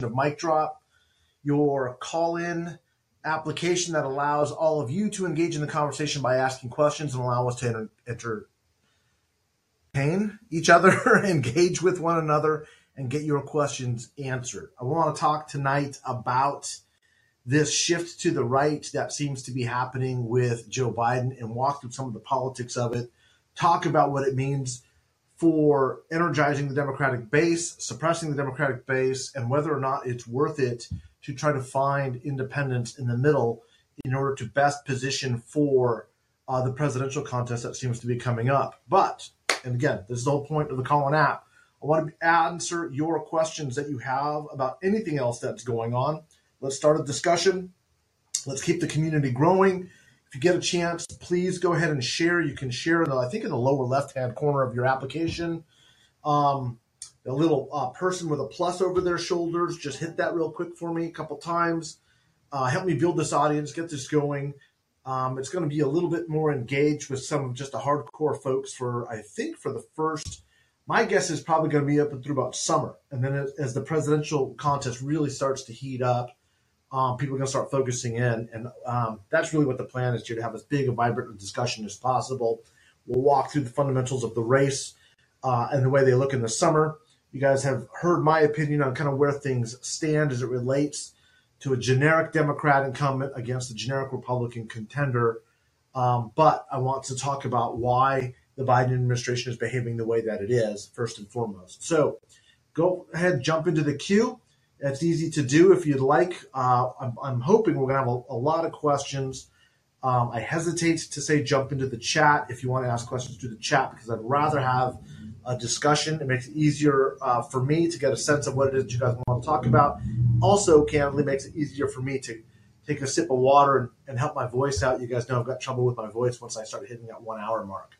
of Mic Drop, your call in application that allows all of you to engage in the conversation by asking questions and allow us to enter, entertain each other, engage with one another, and get your questions answered. I want to talk tonight about this shift to the right that seems to be happening with Joe Biden and walk through some of the politics of it, talk about what it means for energizing the Democratic base, suppressing the Democratic base, and whether or not it's worth it to try to find independence in the middle in order to best position for uh, the presidential contest that seems to be coming up. But, and again, this is the whole point of the Callin app. I want to answer your questions that you have about anything else that's going on. Let's start a discussion. Let's keep the community growing. If you get a chance, please go ahead and share. You can share, the, I think, in the lower left hand corner of your application. Um, the little uh, person with a plus over their shoulders, just hit that real quick for me a couple times. Uh, help me build this audience, get this going. Um, it's going to be a little bit more engaged with some of just the hardcore folks for, I think, for the first. My guess is probably going to be up and through about summer. And then as the presidential contest really starts to heat up, um, people are going to start focusing in. And um, that's really what the plan is here to have as big a vibrant discussion as possible. We'll walk through the fundamentals of the race uh, and the way they look in the summer. You guys have heard my opinion on kind of where things stand as it relates to a generic Democrat incumbent against a generic Republican contender. Um, but I want to talk about why the Biden administration is behaving the way that it is, first and foremost. So go ahead, jump into the queue. It's easy to do if you'd like. Uh, I'm, I'm, hoping we're going to have a, a, lot of questions. Um, I hesitate to say jump into the chat if you want to ask questions through the chat because I'd rather have a discussion. It makes it easier uh, for me to get a sense of what it is you guys want to talk about. Also, candidly, makes it easier for me to take a sip of water and, and help my voice out. You guys know I've got trouble with my voice once I start hitting that one hour mark.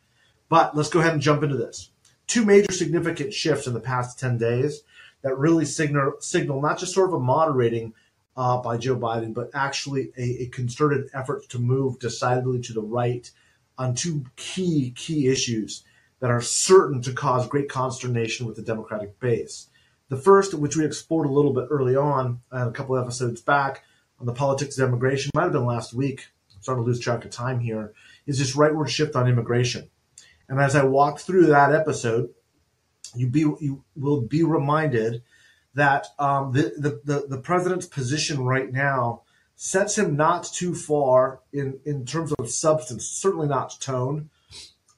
But let's go ahead and jump into this. Two major significant shifts in the past 10 days that really signal signal not just sort of a moderating uh, by Joe Biden, but actually a, a, concerted effort to move decidedly to the right on two key key issues that are certain to cause great consternation with the Democratic base. The first, which we explored a little bit early on, and a couple episodes back, on the politics of immigration, might have been last week. I'm starting to lose track of time here. Is this rightward shift on immigration? And as I walked through that episode, you be you will be reminded that um, the, the, the the president's position right now sets him not too far in in terms of substance, certainly not tone.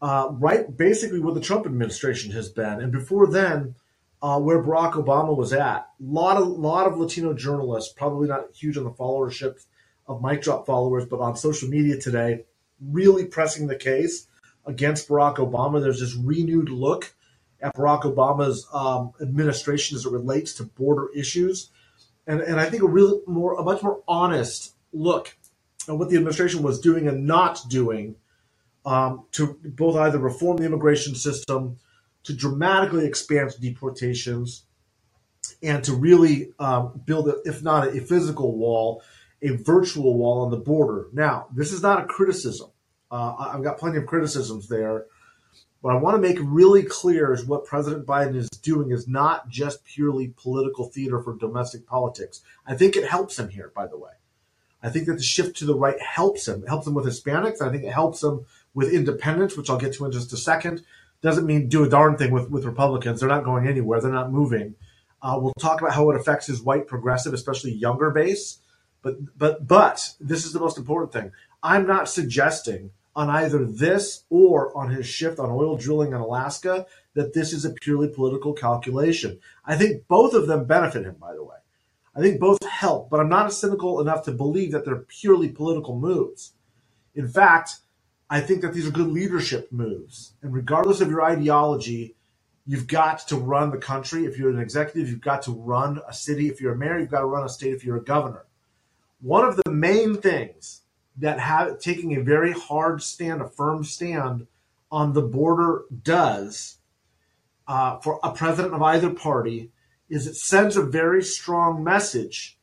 Uh, right, basically where the Trump administration has been, and before then, uh, where Barack Obama was at. A lot of lot of Latino journalists, probably not huge on the followership of Mic Drop followers, but on social media today, really pressing the case against Barack Obama. There's this renewed look at Barack Obama's um, administration as it relates to border issues, and and I think a real more a much more honest look at what the administration was doing and not doing um, to both either reform the immigration system, to dramatically expand deportations, and to really um, build, a, if not a, a physical wall, a virtual wall on the border. Now, this is not a criticism. Uh, I've got plenty of criticisms there what I want to make really clear is what President Biden is doing is not just purely political theater for domestic politics. I think it helps him here, by the way. I think that the shift to the right helps him. It helps him with Hispanics. I think it helps him with independents, which I'll get to in just a second. Doesn't mean do a darn thing with, with Republicans. They're not going anywhere. They're not moving. Uh, we'll talk about how it affects his white progressive, especially younger base. But but but this is the most important thing. I'm not suggesting on either this or on his shift on oil drilling in Alaska that this is a purely political calculation. I think both of them benefit him, by the way. I think both help, but I'm not cynical enough to believe that they're purely political moves. In fact, I think that these are good leadership moves. And regardless of your ideology, you've got to run the country. If you're an executive, you've got to run a city. If you're a mayor, you've got to run a state if you're a governor. One of the main things that have taking a very hard stand, a firm stand on the border does uh, for a president of either party is it sends a very strong message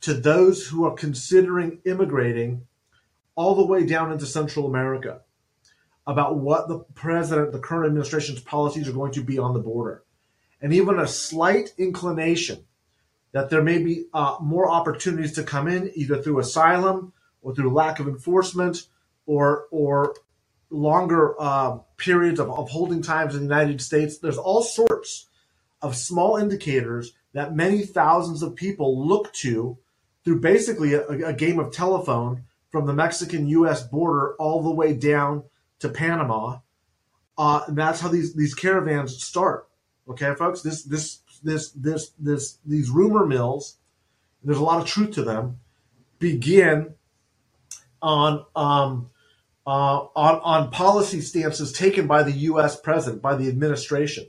to those who are considering immigrating all the way down into Central America about what the president, the current administration's policies are going to be on the border. And even a slight inclination that there may be uh, more opportunities to come in either through asylum or through lack of enforcement or or longer uh, periods of, of holding times in the United States. There's all sorts of small indicators that many thousands of people look to through basically a, a game of telephone from the Mexican U.S. border all the way down to Panama. Uh, and that's how these these caravans start. Okay, folks. This this this this this these rumor mills. There's a lot of truth to them. Begin on um, uh, on on policy stances taken by the U.S. president, by the administration,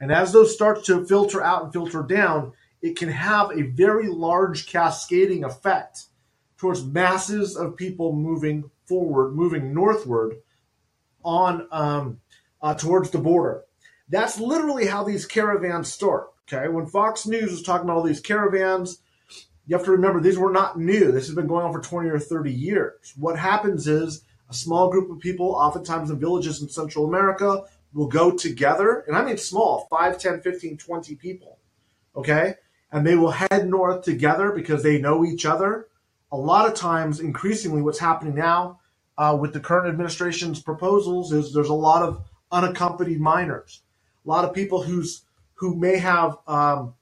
and as those start to filter out and filter down, it can have a very large cascading effect towards masses of people moving forward, moving northward on um, uh, towards the border. That's literally how these caravans start. Okay, when Fox News was talking about all these caravans, you have to remember these were not new. This has been going on for 20 or 30 years. What happens is a small group of people, oftentimes in villages in Central America, will go together, and I mean small 5, 10, 15, 20 people. Okay, and they will head north together because they know each other. A lot of times, increasingly, what's happening now uh, with the current administration's proposals is there's a lot of unaccompanied minors, a lot of people who's who may have um,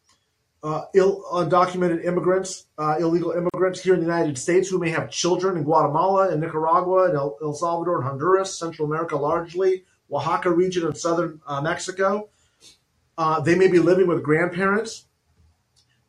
uh, Ill, undocumented immigrants, uh, illegal immigrants here in the United States who may have children in Guatemala and Nicaragua and El, El Salvador and Honduras, Central America largely, Oaxaca region and southern uh, Mexico. Uh, they may be living with grandparents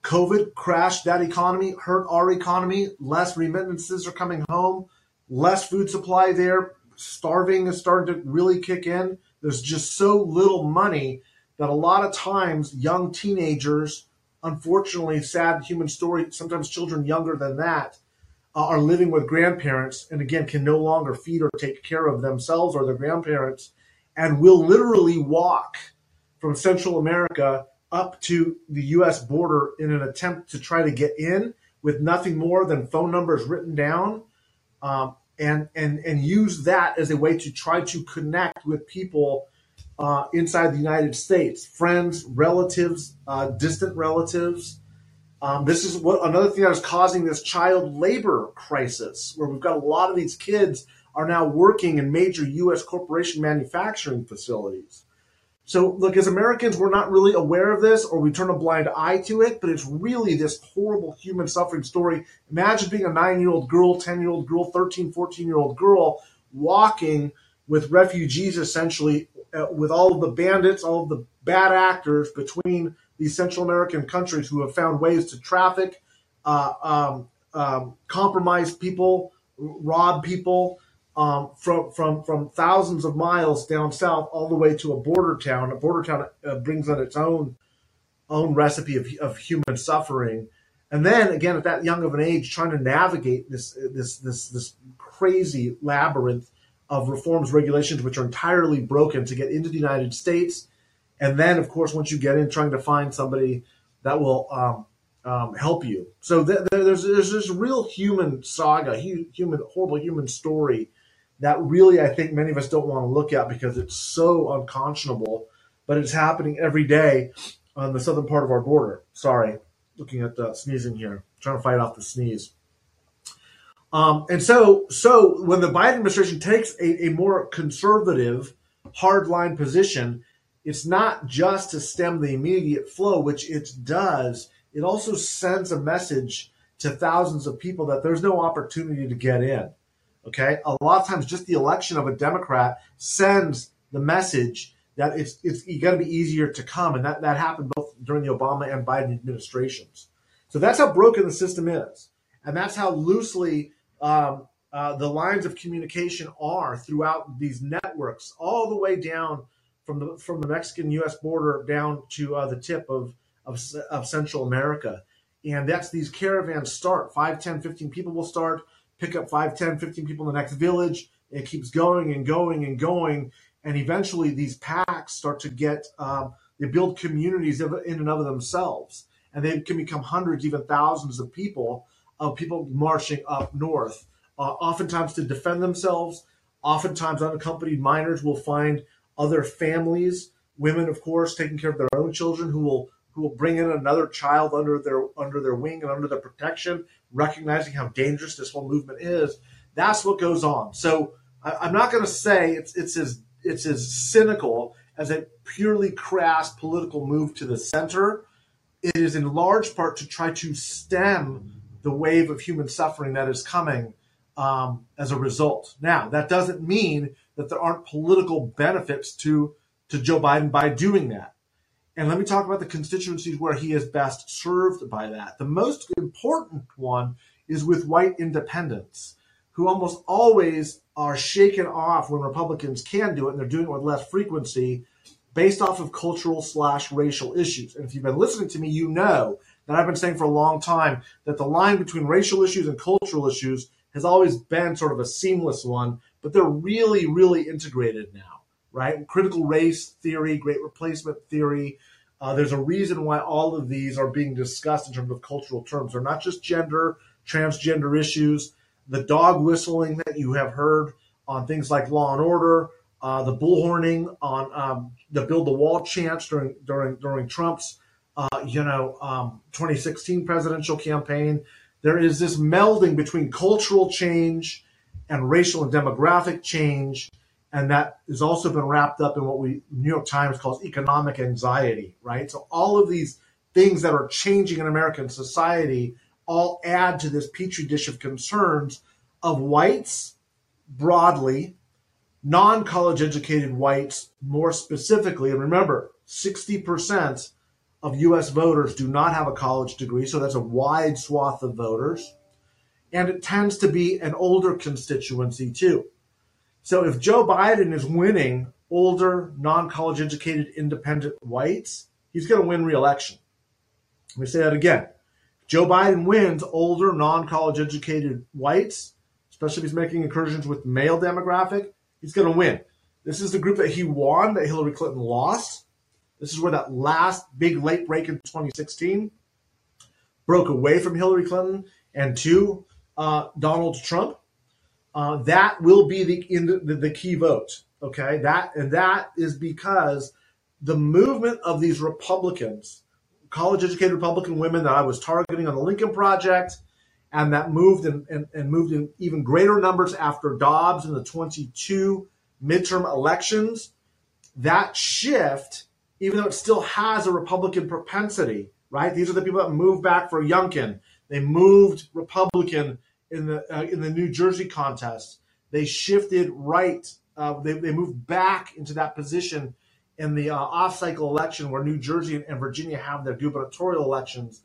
COVID crashed that economy, hurt our economy. Less remittances are coming home, less food supply there. Starving is starting to really kick in. There's just so little money that a lot of times young teenagers, unfortunately, sad human story, sometimes children younger than that, uh, are living with grandparents and again can no longer feed or take care of themselves or their grandparents and will literally walk from Central America up to the U.S. border in an attempt to try to get in with nothing more than phone numbers written down, um, and and and use that as a way to try to connect with people uh, inside the United States, friends, relatives, uh, distant relatives. Um, this is what another thing that is causing this child labor crisis, where we've got a lot of these kids are now working in major U.S. corporation manufacturing facilities. So, look, as Americans, we're not really aware of this or we turn a blind eye to it, but it's really this horrible human suffering story. Imagine being a nine year old girl, 10 year old girl, 13, 14 year old girl walking with refugees essentially, uh, with all of the bandits, all of the bad actors between these Central American countries who have found ways to traffic, uh, um, um, compromise people, rob people um, from from from thousands of miles down south all the way to a border town. A border town uh, brings on its own own recipe of, of human suffering, and then again at that young of an age, trying to navigate this this this this crazy labyrinth of reforms regulations which are entirely broken to get into the United States, and then of course once you get in, trying to find somebody that will um, um, help you. So th- there's there's this real human saga, human horrible human story that really I think many of us don't want to look at because it's so unconscionable, but it's happening every day on the southern part of our border. Sorry, looking at the sneezing here, trying to fight off the sneeze. Um, and so, so when the Biden administration takes a, a more conservative, hardline position, it's not just to stem the immediate flow, which it does. It also sends a message to thousands of people that there's no opportunity to get in. Okay, a lot of times just the election of a Democrat sends the message that it's it's going to be easier to come, and that that happened both during the Obama and Biden administrations. So that's how broken the system is, and that's how loosely um, uh, the lines of communication are throughout these networks, all the way down from the from the Mexican U.S. border down to uh, the tip of, of of Central America, and that's these caravans start. 5, 10, 15 people will start pick up 5, 10, 15 people in the next village. It keeps going and going and going. And eventually these packs start to get, um, they build communities in and of themselves. And they can become hundreds, even thousands of people, of people marching up north, uh, oftentimes to defend themselves. Oftentimes unaccompanied minors will find other families, women, of course, taking care of their own children who will who will bring in another child under their under their wing and under their protection, recognizing how dangerous this whole movement is. That's what goes on. So I, am not going to say it's it's as it's as cynical as a purely crass political move to the center. It is in large part to try to stem the wave of human suffering that is coming um, as a result. Now, that doesn't mean that there aren't political benefits to to Joe Biden by doing that. And let me talk about the constituencies where he is best served by that. The most important one is with white independents, who almost always are shaken off when Republicans can do it, and they're doing it with less frequency based off of cultural slash racial issues. And if you've been listening to me, you know that I've been saying for a long time that the line between racial issues and cultural issues has always been sort of a seamless one, but they're really, really integrated now, right? Critical race theory, great replacement theory. Uh, there's a reason why all of these are being discussed in terms of cultural terms. They're not just gender, transgender issues. The dog whistling that you have heard on things like Law and Order, uh, the bullhorning on um, the build the wall chants during during during Trump's you know um, 2016 presidential campaign. There is this melding between cultural change and racial and demographic change, and that has also been wrapped up in what we New York Times calls economic anxiety. Right, so all of these things that are changing in American society all add to this petri dish of concerns of whites broadly non college educated whites more specifically. And remember, 60% of US voters do not have a college degree, so that's a wide swath of voters. And it tends to be an older constituency too. So if Joe Biden is winning older, non college educated, independent whites, he's going to win re election. Let me say that again. Joe Biden wins older, non college educated whites, especially if he's making incursions with male demographic, he's going to win. This is the group that he won that Hillary Clinton lost. This is where that last big late break in 2016 broke away from Hillary Clinton and to uh, Donald Trump. Uh, that will be the, the, the, the key vote. Okay, that and that is because the movement of these Republicans, college educated Republican women that I was targeting on the Lincoln Project, and that moved and, and moved in even greater numbers after Dobbs in the 22 midterm elections. That shift, even though it still has a Republican propensity, right? These are the people that moved back for Youngkin. They moved Republican in the uh, in the New Jersey contest. They shifted right. Uh, they, they moved back into that position in the uh, off-cycle election where New Jersey and Virginia have their gubernatorial elections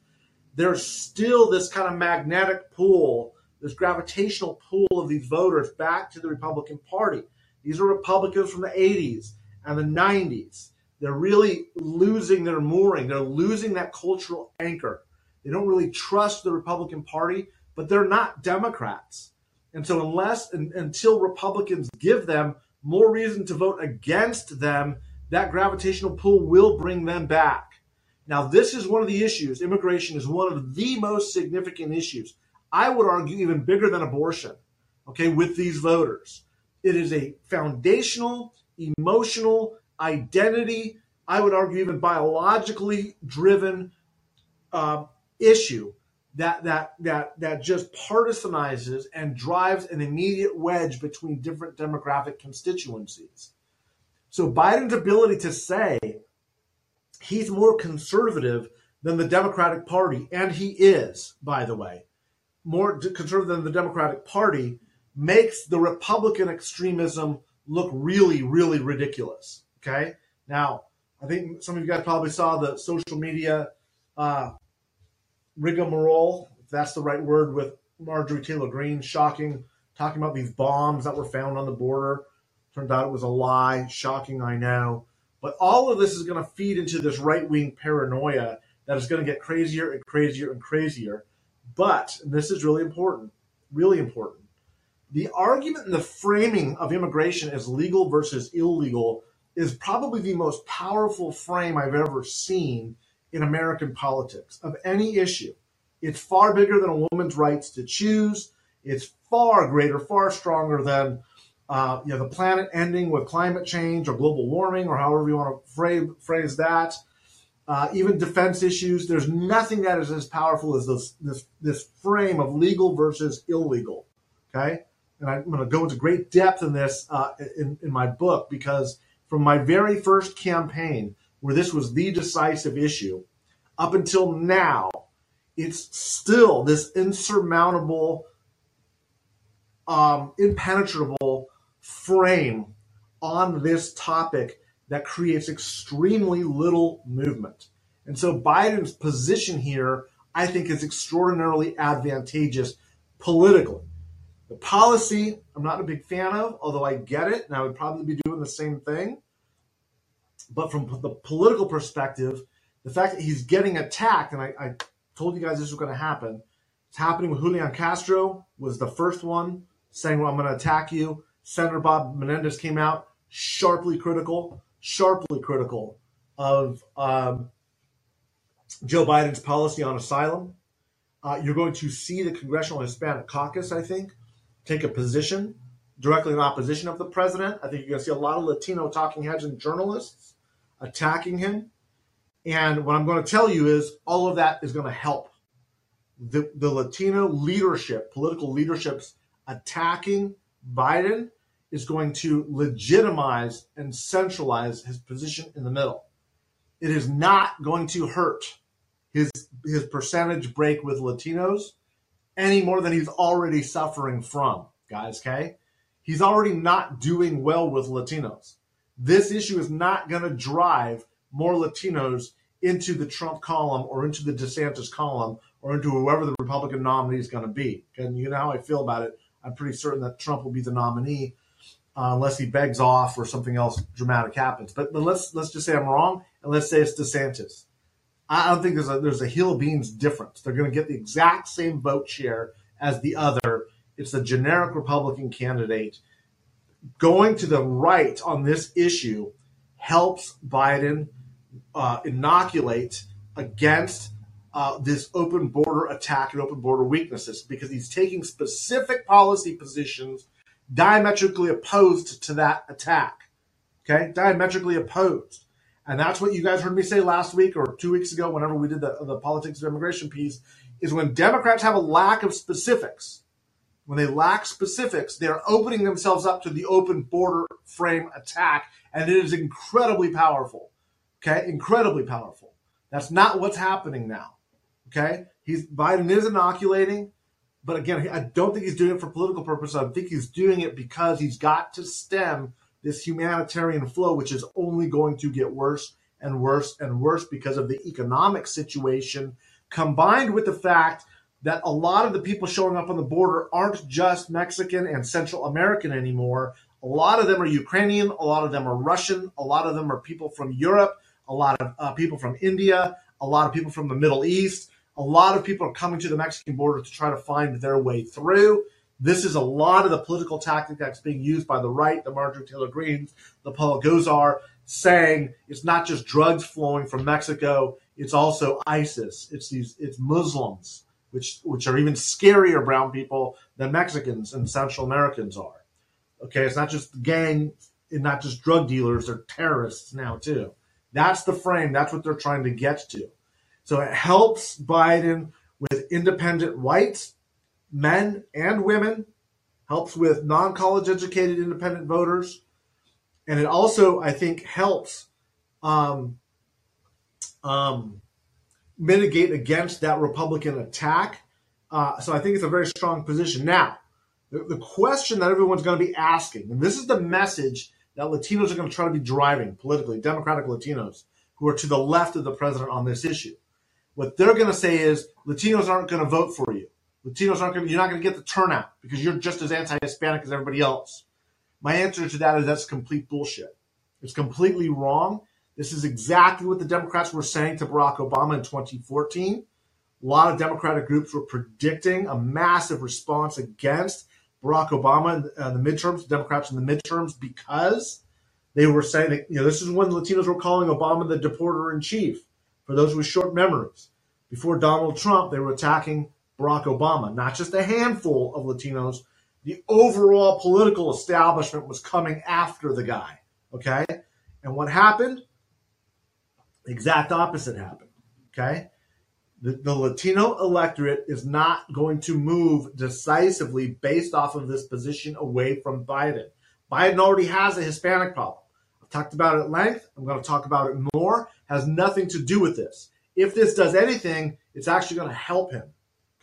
there's still this kind of magnetic pull, this gravitational pull of these voters back to the Republican Party. These are Republicans from the 80s and the 90s. They're really losing their mooring. They're losing that cultural anchor. They don't really trust the Republican Party, but they're not Democrats. And so, unless and, until Republicans give them more reason to vote against them, that gravitational pull will bring them back. Now, this is one of the issues. Immigration is one of the most significant issues. I would argue even bigger than abortion, okay, with these voters. It is a foundational, emotional, identity, I would argue even biologically driven uh, issue that, that, that, that just partisanizes and drives an immediate wedge between different demographic constituencies. So Biden's ability to say, he's more conservative than the Democratic Party, and he is, by the way, more conservative than the Democratic Party, makes the Republican extremism look really, really ridiculous. Okay. Now, I think some of you guys probably saw the social media uh, rigmarole, if that's the right word, with Marjorie Taylor Greene shocking, talking about these bombs that were found on the border. Turned out it was a lie. Shocking, I know. But all of this is going to feed into this right wing paranoia that is going to get crazier and crazier and crazier. But, and this is really important, really important, the argument and the framing of immigration as legal versus illegal is probably the most powerful frame I've ever seen in American politics of any issue. It's far bigger than a woman's rights to choose. It's far greater, far stronger than uh, you know, the planet ending with climate change or global warming or however you want to phrase, phrase that. uh, even defense issues. There's nothing that is as powerful as this this this frame of legal versus illegal. Okay, and I'm going to go into great depth in this uh, in in my book because from my very first campaign, where this was the decisive issue, up until now, it's still this insurmountable, um, impenetrable frame on this topic that creates extremely little movement. And so Biden's position here, I think, is extraordinarily advantageous politically. The policy, I'm not a big fan of, although I get it, and I would probably be doing the same thing. But from the political perspective, the fact that he's getting attacked, and I, I told you guys this was going to happen, it's happening with Julian Castro, was the first one saying, well, I'm going to attack you. Senator Bob Menendez came out sharply critical sharply critical of um, Joe Biden's policy on asylum. Uh, you're going to see the Congressional Hispanic Caucus, I think, take a position directly in opposition of the president. I think you're going to see a lot of Latino talking heads and journalists attacking him. And what I'm going to tell you is all of that is going to help. The, the Latino leadership, political leadership's attacking Biden is going to legitimize and centralize his position in the middle. It is not going to hurt his his percentage break with Latinos any more than he's already suffering from, guys, okay? He's already not doing well with Latinos. This issue is not going to drive more Latinos into the Trump column or into the DeSantis column or into whoever the Republican nominee is going to be. And you know how I feel about it. I'm pretty certain that Trump will be the nominee uh, unless he begs off or something else dramatic happens. But, but let's let's just say I'm wrong, and let's say it's DeSantis. I don't think there's a there's a hill beans difference. They're going to get the exact same vote share as the other. It's a generic Republican candidate. Going to the right on this issue helps Biden uh, inoculate against uh, this open border attack and open border weaknesses because he's taking specific policy positions diametrically opposed to that attack. Okay, diametrically opposed. And that's what you guys heard me say last week or two weeks ago, whenever we did the, the politics of immigration piece, is when Democrats have a lack of specifics, when they lack specifics, they're opening themselves up to the open border frame attack, and it is incredibly powerful. Okay, incredibly powerful. That's not what's happening now. Okay, he's Biden is inoculating. But again, I don't think he's doing it for political purposes. I think he's doing it because he's got to stem this humanitarian flow, which is only going to get worse and worse and worse because of the economic situation, combined with the fact that a lot of the people showing up on the border aren't just Mexican and Central American anymore. A lot of them are Ukrainian, a lot of them are Russian, a lot of them are people from Europe, a lot of uh, people from India, a lot of people from the Middle East. A lot of people are coming to the Mexican border to try to find their way through. This is a lot of the political tactic that's being used by the right, the Marjorie Taylor Greens, the Paul Gosar, saying it's not just drugs flowing from Mexico, it's also ISIS. It's these it's Muslims, which which are even scarier brown people than Mexicans and Central Americans are. Okay, it's not just gang and not just drug dealers, they're terrorists now too. That's the frame, that's what they're trying to get to. So it helps Biden with independent whites, men and women, helps with non college educated independent voters. And it also, I think, helps um, um, mitigate against that Republican attack. Uh, so I think it's a very strong position. Now, the, the question that everyone's going to be asking, and this is the message that Latinos are going to try to be driving politically, Democratic Latinos who are to the left of the president on this issue. What they're going to say is Latinos aren't going to vote for you. Latinos aren't going. To, you're not going to get the turnout because you're just as anti-Hispanic as everybody else. My answer to that is that's complete bullshit. It's completely wrong. This is exactly what the Democrats were saying to Barack Obama in 2014. A lot of Democratic groups were predicting a massive response against Barack Obama in the uh, midterms, the Democrats in the midterms, because they were saying that you know this is when Latinos were calling Obama the deporter in chief for those with short memories. Before Donald Trump, they were attacking Barack Obama, not just a handful of Latinos. The overall political establishment was coming after the guy. Okay. And what happened? Exact opposite happened. Okay. The, the Latino electorate is not going to move decisively based off of this position away from Biden. Biden already has a Hispanic problem. I've talked about it at length. I'm going to talk about it more. Has nothing to do with this. If this does anything, it's actually going to help him.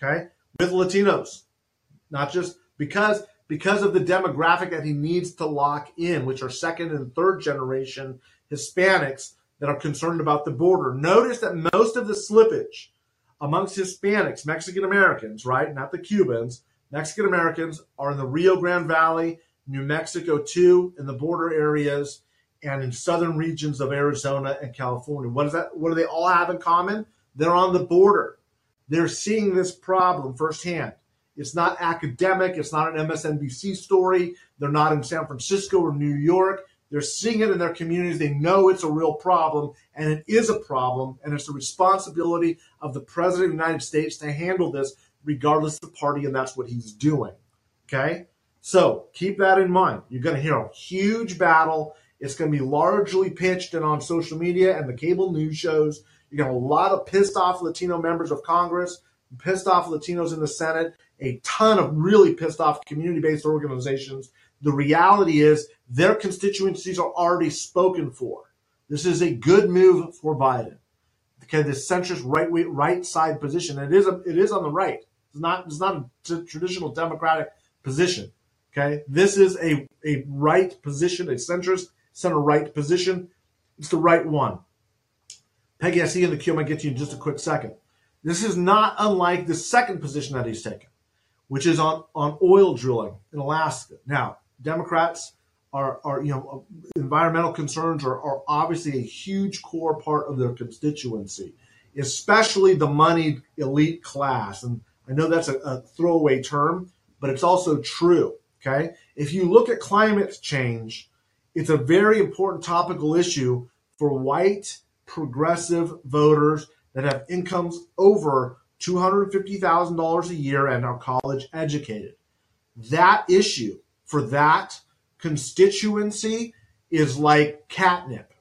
Okay, with Latinos, not just because because of the demographic that he needs to lock in, which are second and third generation Hispanics that are concerned about the border. Notice that most of the slippage amongst Hispanics, Mexican Americans, right, not the Cubans, Mexican Americans are in the Rio Grande Valley, New Mexico too, in the border areas, and in southern regions of Arizona and California. What is that? What do they all have in common? They're on the border. They're seeing this problem firsthand. It's not academic. It's not an MSNBC story. They're not in San Francisco or New York. They're seeing it in their communities. They know it's a real problem, and it is a problem, and it's the responsibility of the President of the United States to handle this, regardless of party, and that's what he's doing. Okay? So keep that in mind. You're going to hear a huge battle. It's going to be largely pitched and on social media and the cable news shows. You got a lot of pissed off Latino members of Congress, pissed off Latinos in the Senate, a ton of really pissed off community based organizations. The reality is their constituencies are already spoken for. This is a good move for Biden. Okay, this centrist right right side position. It is a, it is on the right. It's not it's not a t- traditional Democratic position. Okay, this is a a right position, a centrist center right position. It's the right one. Peggy, I see you in the queue. I might get you in just a quick second. This is not unlike the second position that he's taken, which is on, on oil drilling in Alaska. Now, Democrats are, are you know, environmental concerns are, are obviously a huge core part of their constituency, especially the moneyed elite class. And I know that's a, a throwaway term, but it's also true. Okay. If you look at climate change, it's a very important topical issue for white progressive voters that have incomes over $250,000 a year and are college educated. That issue for that constituency is like catnip.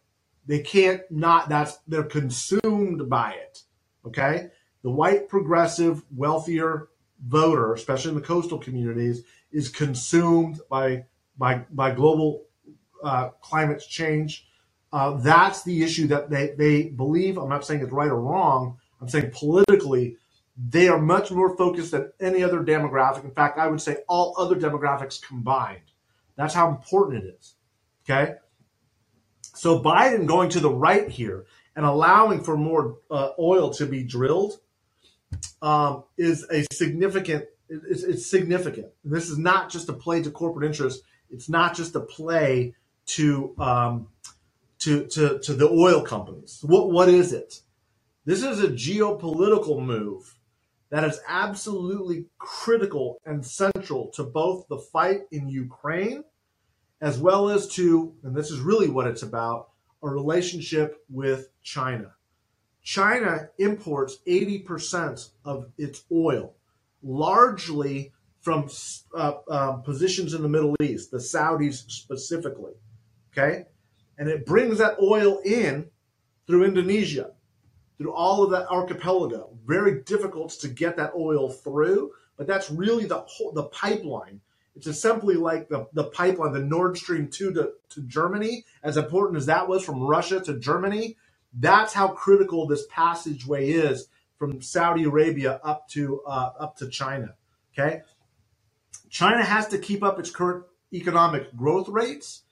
They can't not, that's, they're consumed by it. Okay. The white progressive, wealthier voter, especially in the coastal communities, is consumed by, by, by global uh, climate change uh, that's the issue that they, they believe. I'm not saying it's right or wrong. I'm saying politically, they are much more focused than any other demographic. In fact, I would say all other demographics combined. That's how important it is. Okay. So Biden going to the right here and allowing for more uh, oil to be drilled um, is a significant. It's, it's significant. This is not just a play to corporate interests. It's not just a play to um, to, to, to the oil companies. What, what is it? This is a geopolitical move that is absolutely critical and central to both the fight in Ukraine as well as to, and this is really what it's about, a relationship with China. China imports 80% of its oil, largely from uh, uh, positions in the Middle East, the Saudis specifically. Okay? and it brings that oil in through Indonesia, through all of that archipelago. Very difficult to get that oil through, but that's really the whole, the pipeline. It's simply like the, the pipeline, the Nord Stream 2 to, to Germany, as important as that was from Russia to Germany. That's how critical this passageway is from Saudi Arabia up to uh, up to China. Okay, China has to keep up its current economic growth rates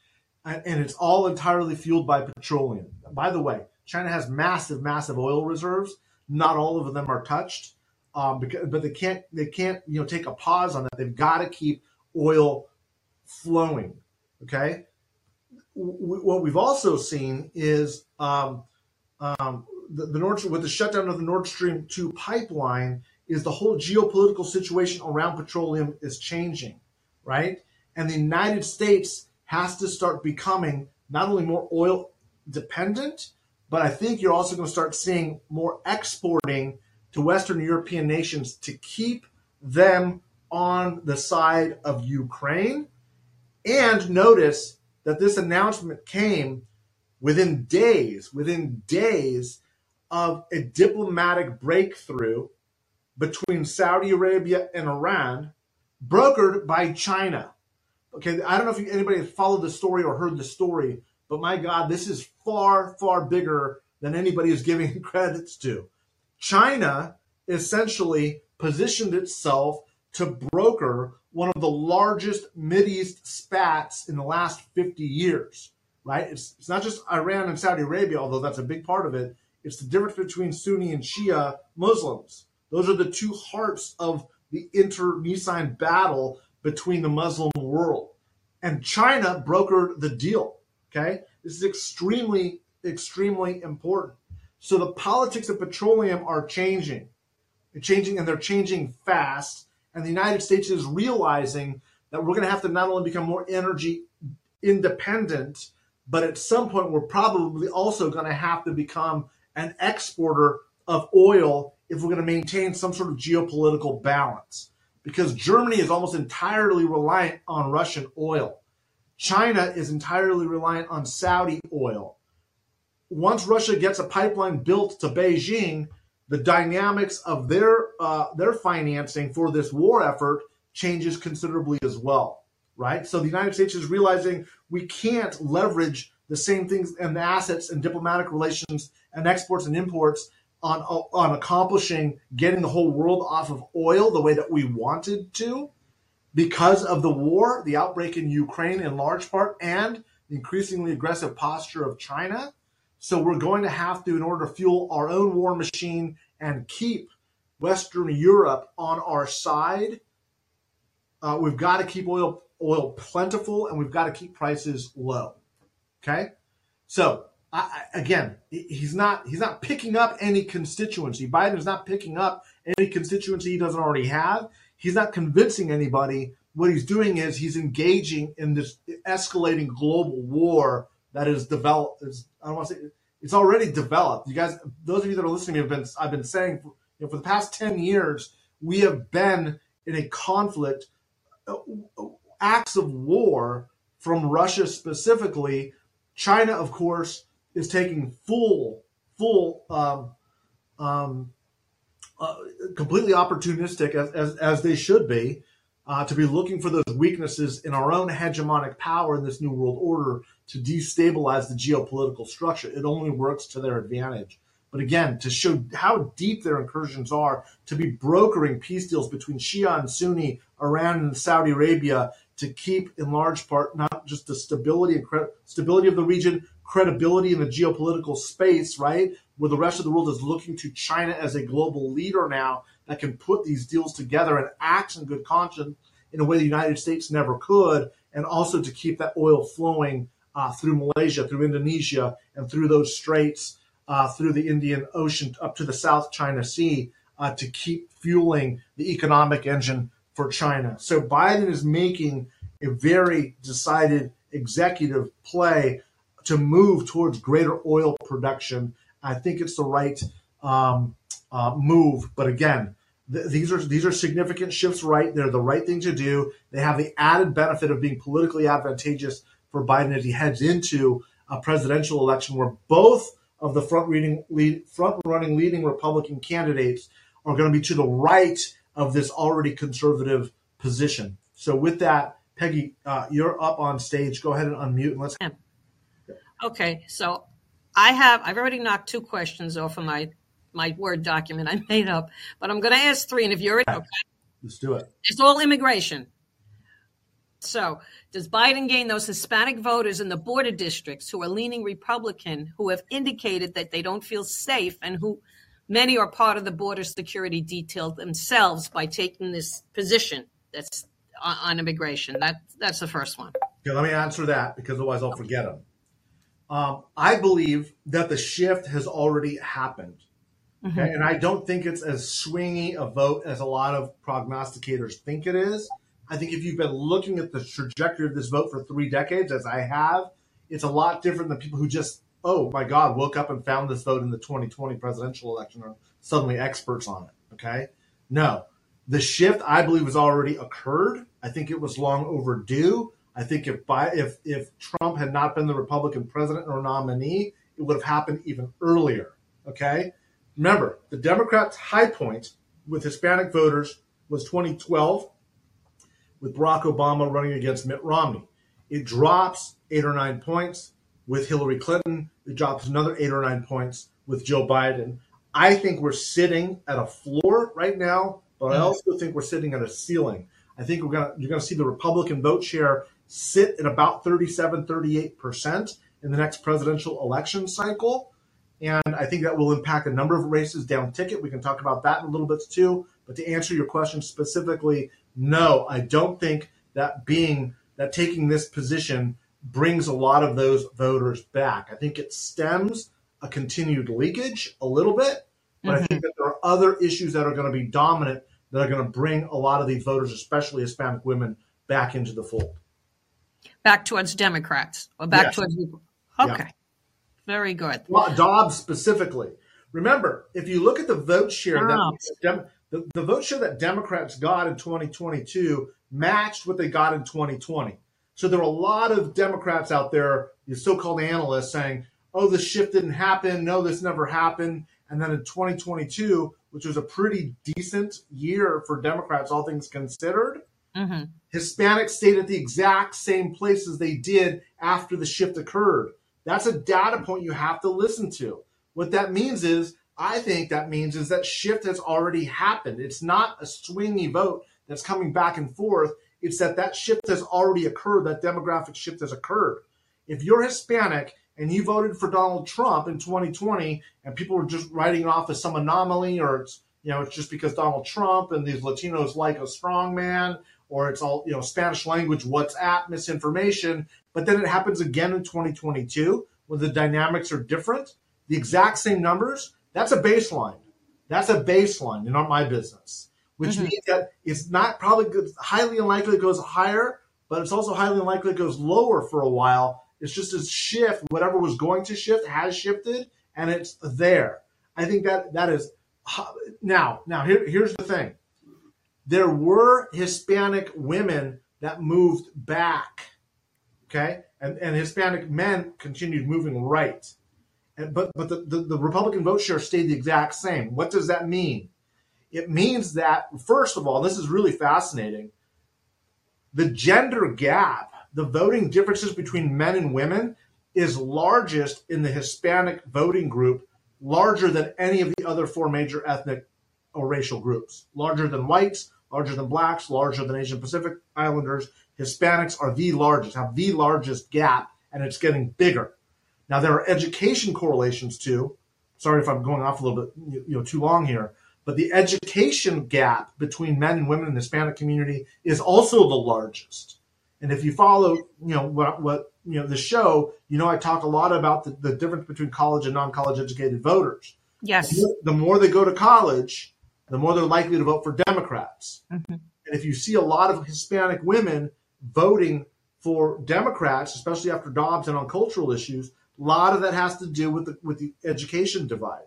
and it's all entirely fueled by petroleum. By the way, China has massive, massive oil reserves. Not all of them are touched, um, because, but they can't they can't you know take a pause on that. They've got to keep oil flowing. Okay. W- what we've also seen is um, um, the, the Nord with the shutdown of the Nord Stream two pipeline is the whole geopolitical situation around petroleum is changing, right? And the United States has to start becoming not only more oil dependent, but I think you're also going to start seeing more exporting to Western European nations to keep them on the side of Ukraine. And notice that this announcement came within days, within days of a diplomatic breakthrough between Saudi Arabia and Iran, brokered by China. Okay, I don't know if anybody has followed the story or heard the story, but my God, this is far, far bigger than anybody is giving credits to. China essentially positioned itself to broker one of the largest Mideast spats in the last 50 years, right? It's, it's not just Iran and Saudi Arabia, although that's a big part of it. It's the difference between Sunni and Shia Muslims. Those are the two hearts of the internecine battle between the Muslim world. And China brokered the deal. Okay. This is extremely, extremely important. So the politics of petroleum are changing. They're changing and they're changing fast. And the United States is realizing that we're going to have to not only become more energy independent, but at some point we're probably also going to have to become an exporter of oil if we're going to maintain some sort of geopolitical balance. Because Germany is almost entirely reliant on Russian oil. China is entirely reliant on Saudi oil. Once Russia gets a pipeline built to Beijing, the dynamics of their uh, their financing for this war effort changes considerably as well, right? So the United States is realizing we can't leverage the same things and the assets and diplomatic relations and exports and imports on on accomplishing getting the whole world off of oil the way that we wanted to because of the war, the outbreak in Ukraine in large part, and the increasingly aggressive posture of China. So we're going to have to, in order to fuel our own war machine and keep Western Europe on our side, uh, we've got to keep oil oil plentiful and we've got to keep prices low. Okay, so I, again, he's not he's not picking up any constituency. Biden is not picking up any constituency he doesn't already have. He's not convincing anybody. What he's doing is he's engaging in this escalating global war that is developed. Is, I don't want to say it's already developed. You guys, those of you that are listening, to me have been I've been saying for, you know, for the past ten years we have been in a conflict, uh, acts of war from Russia specifically. China, of course, is taking full, full, um, um, uh, completely opportunistic as, as, as, they should be, uh, to be looking for those weaknesses in our own hegemonic power in this new world order to destabilize the geopolitical structure. It only works to their advantage. But again, to show how deep their incursions are, to be brokering peace deals between Shia and Sunni, Iran and Saudi Arabia, to keep in large part not just the stability and cre- stability of the region, credibility in the geopolitical space, right? Where the rest of the world is looking to China as a global leader now that can put these deals together and act in good conscience in a way the United States never could, and also to keep that oil flowing uh, through Malaysia, through Indonesia, and through those straits, uh, through the Indian Ocean up to the South China Sea, uh, to keep fueling the economic engine for China. So Biden is making a very decided executive play to move towards greater oil production. I think it's the right um, uh, move, but again, th- these are these are significant shifts. Right, they're the right thing to do. They have the added benefit of being politically advantageous for Biden as he heads into a presidential election where both of the front reading lead, front running leading Republican candidates are going to be to the right of this already conservative position. So with that, Peggy, uh, you're up on stage. Go ahead and unmute and let's. Okay, so I have I've already knocked two questions off of my my word document I made up, but I'm going to ask three, and if you're okay, let's do it. It's all immigration. So, does Biden gain those Hispanic voters in the border districts who are leaning Republican, who have indicated that they don't feel safe, and who many are part of the border security detail themselves by taking this position that's on, on immigration? That that's the first one. Okay, let me answer that because otherwise I'll forget them. Um, I believe that the shift has already happened. Mm-hmm. And I don't think it's as swingy a vote as a lot of prognosticators think it is. I think if you've been looking at the trajectory of this vote for three decades, as I have, it's a lot different than people who just, oh my God, woke up and found this vote in the 2020 presidential election are suddenly experts on it. Okay. No, the shift I believe has already occurred. I think it was long overdue. I think if by, if if Trump had not been the Republican president or nominee, it would have happened even earlier. Okay, remember the Democrats' high point with Hispanic voters was 2012 with Barack Obama running against Mitt Romney. It drops eight or nine points with Hillary Clinton. It drops another eight or nine points with Joe Biden. I think we're sitting at a floor right now, but I mm. also think we're sitting at a ceiling. I think we're gonna you're gonna see the Republican vote share sit at about 37, 38 percent in the next presidential election cycle. And I think that will impact a number of races down ticket. We can talk about that in a little bit too. But to answer your question specifically, no, I don't think that being that taking this position brings a lot of those voters back. I think it stems a continued leakage a little bit, but mm-hmm. I think that there are other issues that are going to be dominant that are going to bring a lot of these voters, especially Hispanic women, back into the fold. Back towards Democrats or back yes. towards okay, yeah. very good. Well, Dobbs specifically. Remember, if you look at the vote share that the, the vote share that Democrats got in 2022 matched what they got in 2020. So there are a lot of Democrats out there, the so-called analysts, saying, "Oh, the shift didn't happen. No, this never happened." And then in 2022, which was a pretty decent year for Democrats, all things considered, mm-hmm. Hispanics stayed at the exact same places they did after the shift occurred. That's a data point you have to listen to. What that means is I think that means is that shift has already happened. It's not a swingy vote that's coming back and forth. It's that that shift has already occurred. That demographic shift has occurred. If you're Hispanic and you voted for Donald Trump in 2020, and people were just writing it off as some anomaly, or it's you know it's just because Donald Trump and these Latinos like a strong man, or it's all you know Spanish language WhatsApp misinformation. But then it happens again in 2022 when the dynamics are different. The exact same numbers that's a baseline. That's a baseline in my business, which mm-hmm. means that it's not probably good, highly unlikely it goes higher, but it's also highly unlikely it goes lower for a while. It's just a shift. Whatever was going to shift has shifted, and it's there. I think that that is now. Now here, here's the thing: there were Hispanic women that moved back, okay, and and Hispanic men continued moving right And, but but the, the, the, Republican vote share stayed the exact same. What does that mean? It means that first of all, this is really fascinating. The gender gap, the voting differences between men and women, is largest in the Hispanic voting group, larger than any of the other four major ethnic or racial groups. Larger than whites, larger than blacks, larger than Asian Pacific Islanders. Hispanics are the largest, have the largest gap, and it's getting bigger. Now there are education correlations too. Sorry if I'm going off a little bit, you know, too long here. But the education gap between men and women in the Hispanic community is also the largest. And if you follow, you know, what, what you know, the show, you know, I talk a lot about the, the difference between college and non-college educated voters. Yes. The more, the more, they go to college, the more they're likely to vote for Democrats. Mm-hmm. And if you see a lot of Hispanic women voting for Democrats, especially after Dobbs and on cultural issues, a lot of that has to do with the, with the education divide.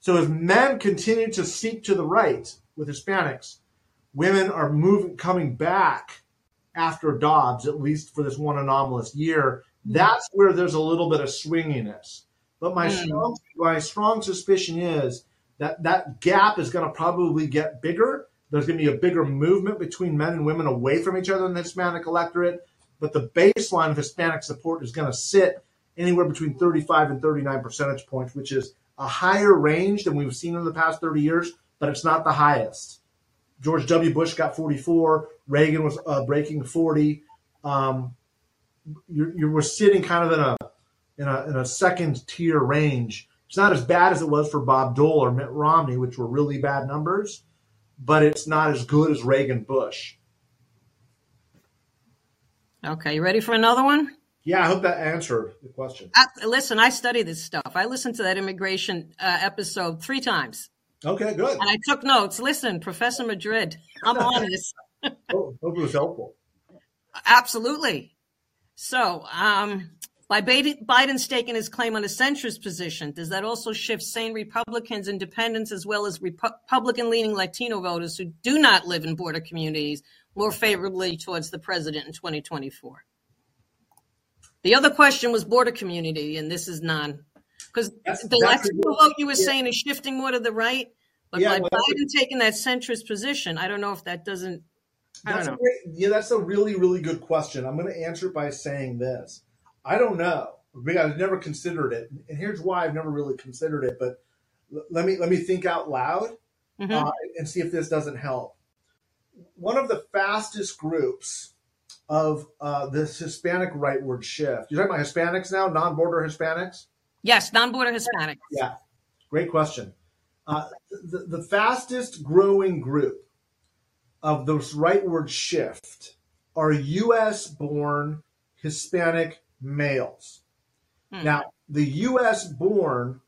So as men continue to seek to the right with Hispanics, women are moving, coming back after Dobbs, at least for this one anomalous year. That's where there's a little bit of swinginess. But my mm. strong, my strong suspicion is that that gap is going to probably get bigger. There's going to be a bigger movement between men and women away from each other in the Hispanic electorate. But the baseline of Hispanic support is going to sit anywhere between 35 and 39 percentage points, which is a higher range than we've seen in the past 30 years, but it's not the highest. George W. Bush got 44. Reagan was uh, breaking 40. Um, you're, you're, we're sitting kind of in a, in a in a second tier range. It's not as bad as it was for Bob Dole or Mitt Romney, which were really bad numbers, but it's not as good as Reagan Bush. Okay, you ready for another one? Yeah, I hope that answered the question. I, listen, I study this stuff. I listened to that immigration uh, episode three times. Okay, good. And I took notes. Listen, Professor Madrid, I'm on this. oh, hope it was helpful. Absolutely. So, um, by Biden's taking his claim on a centrist position, does that also shift sane Republicans, independents, as well as Republican leaning Latino voters who do not live in border communities more favorably towards the president in 2024? The other question was border community, and this is none. Because the Latino vote you were yeah. saying is shifting more to the right, but Yeah, by well, Biden taking that centrist position, I don't know if that doesn't. I That's don't a yeah, that's a really, really good question. I'm going to answer it by saying this. I don't know because I've never considered it, and here's why I've never really considered it. But l- let me let me think out loud Mhm. uh, and see if this doesn't help. One of the fastest groups of uh, this Hispanic rightward shift. You're talking about Hispanics now, non-border Hispanics. Yes, non-border Hispanics. Yeah, great question. Uh, the, the fastest growing group of this rightward shift are U.S. born Hispanic males. Hmm. Now, the U.S. born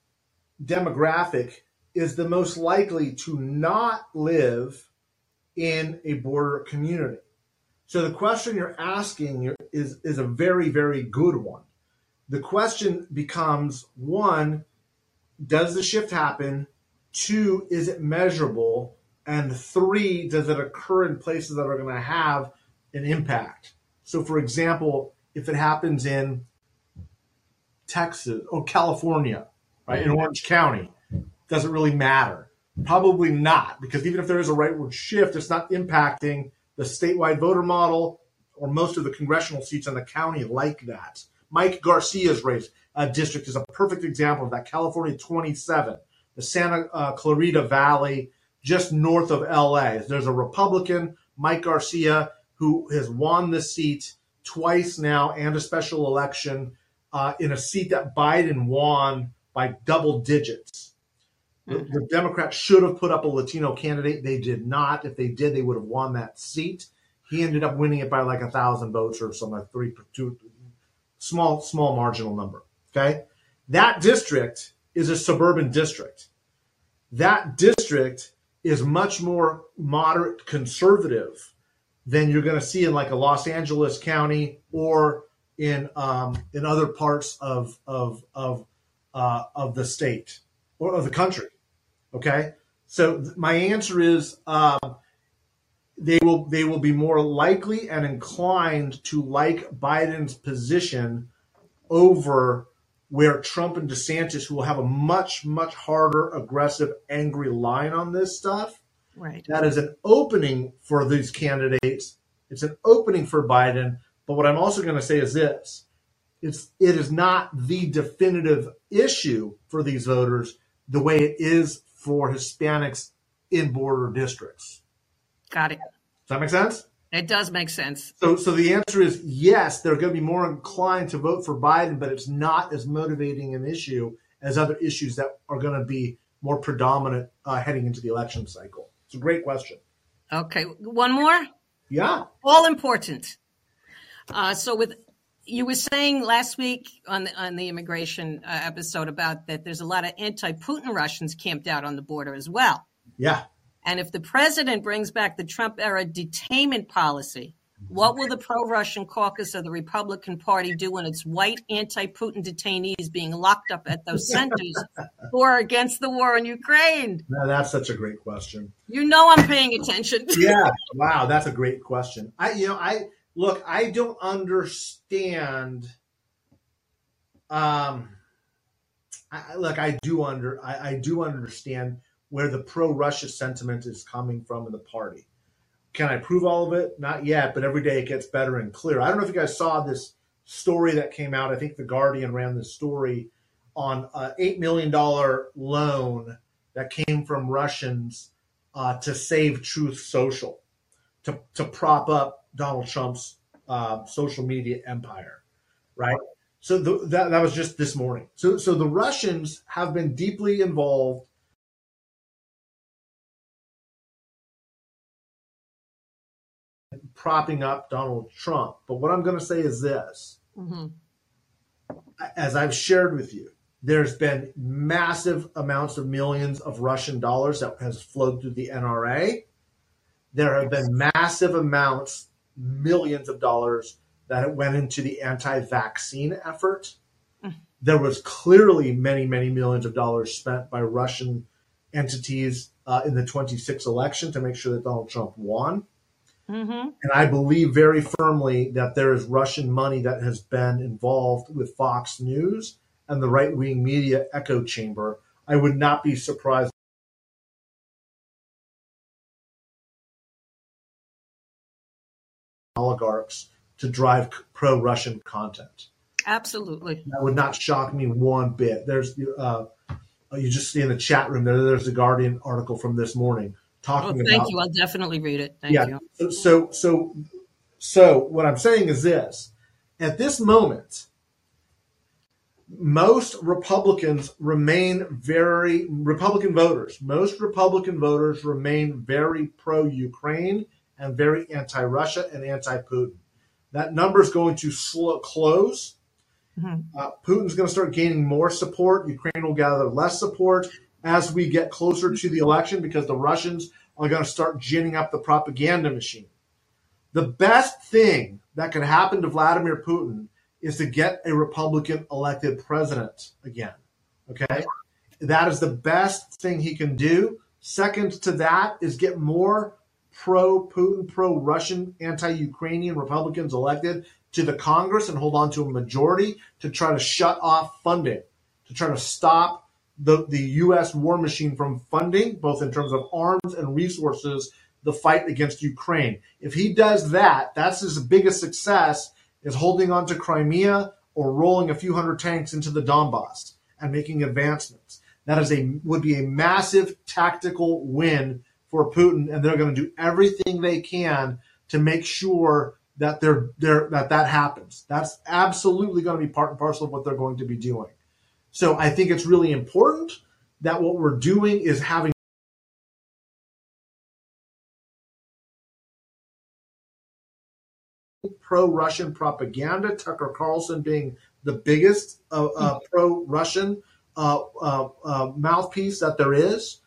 demographic is the most likely to not live in a border community. So the question you're asking is, is a very, very good one. The question becomes one, does the shift happen? Two, is it measurable? And three, does it occur in places that are going to have an impact? So, for example, if it happens in Texas or California, right, in Orange County, does it really matter? Probably not, because even if there is a rightward shift, it's not impacting the statewide voter model or most of the congressional seats in the county like that. Mike Garcia's race uh, district is a perfect example of that. California 27, the Santa uh, Clarita Valley, just north of LA. There's a Republican, Mike Garcia, who has won the seat twice now and a special election uh, in a seat that Biden won by double digits. The, the Democrats should have put up a Latino candidate. They did not. If they did, they would have won that seat. He ended up winning it by like a thousand votes or something, like three, two, small, small marginal number. Okay. That district is a suburban district. That district is much more moderate conservative than you're going to see in like a Los Angeles County or in um, in other parts of of of uh, of the state or of the country. Okay, so th- my answer is um, they will they will be more likely and inclined to like Biden's position over where Trump and DeSantis, who will have a much much harder, aggressive, angry line on this stuff. Right. That is an opening for these candidates. It's an opening for Biden. But what I'm also going to say is this: it's it is not the definitive issue for these voters the way it is for Hispanics in border districts. Got it. Does that make sense? It does make sense. So, so the answer is yes. They're going to be more inclined to vote for Biden, but it's not as motivating an issue as other issues that are going to be more predominant uh, heading into the election cycle. It's a great question. Okay. One more. Yeah. All important. Uh, so with you were saying last week on the, on the immigration uh, episode about that there's a lot of anti-Putin Russians camped out on the border as well. Yeah. And if the president brings back the Trump era detainment policy, what will the pro Russian caucus of the Republican Party do when it's white anti Putin detainees being locked up at those centers who are against the war in Ukraine? No, that's such a great question. You know I'm paying attention. yeah. Wow, that's a great question. I you know, I look, I don't understand um I, look, I do under I, I do understand where the pro Russia sentiment is coming from in the party. Can I prove all of it? Not yet, but every day it gets better and clearer. I don't know if you guys saw this story that came out. I think the Guardian ran this story on an eight million dollar loan that came from Russians uh, to save Truth Social, to to prop up Donald Trump's uh, social media empire, right? So the, that that was just this morning. So so the Russians have been deeply involved propping up Donald Trump. But what I'm going to say is this Mhm. as I've shared with you, there's been massive amounts of millions of Russian dollars that has flowed through the NRA. There have been massive amounts, millions of dollars that went into the anti-vaccine effort. There was clearly many, many millions of dollars spent by Russian entities uh, in the 26 election to make sure that Donald Trump won. Mm-hmm. And I believe very firmly that there is Russian money that has been involved with Fox News and the right wing media echo chamber. I would not be surprised. Oligarchs to drive pro Russian content. Absolutely. That would not shock me one bit. There's, uh, you just see in the chat room there, there's a Guardian article from this morning talking oh, thank about. you. I'll definitely read it. Thank yeah. you. So, so, so what I'm saying is this: at this moment, most Republicans remain very Republican voters. Most Republican voters remain very pro-Ukraine and very anti-Russia and anti-Putin. That number is going to slow, close. Mm-hmm. Uh, Putin's going to start gaining more support. Ukraine will gather less support as we get closer to the election because the Russians are going to start ginning up the propaganda machine. The best thing that could happen to Vladimir Putin is to get a Republican elected president again. Okay? That is the best thing he can do. Second to that is get more pro Putin, pro Russian, anti Ukrainian Republicans elected to the Congress and hold on to a majority to try to shut off funding, to try to stop the, the U.S. war machine from funding, both in terms of arms and resources, the fight against Ukraine. If he does that, that's his biggest success is holding on to Crimea or rolling a few hundred tanks into the Donbass and making advancements. That is a would be a massive tactical win for Putin, and they're going to do everything they can to make sure that they're, they're that that happens. That's absolutely going to be part and parcel of what they're going to be doing. So I think it's really important that what we're doing is having pro-Russian propaganda. Tucker Carlson being the biggest uh, uh, pro-Russian uh, uh, uh, mouthpiece that there is.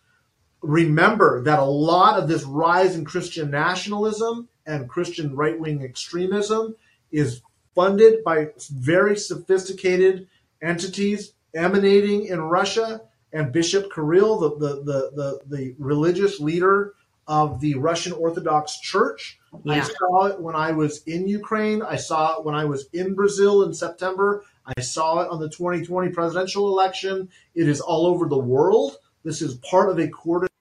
Remember that a lot of this rise in Christian nationalism and Christian right-wing extremism is funded by very sophisticated entities emanating in Russia. And Bishop Kirill, the, the, the, the, the religious leader of the Russian Orthodox Church. I saw it when I was in Ukraine. I saw it when I was in Brazil in September. I saw it on the 2020 presidential election. It is all over the world. This is part of a coordinated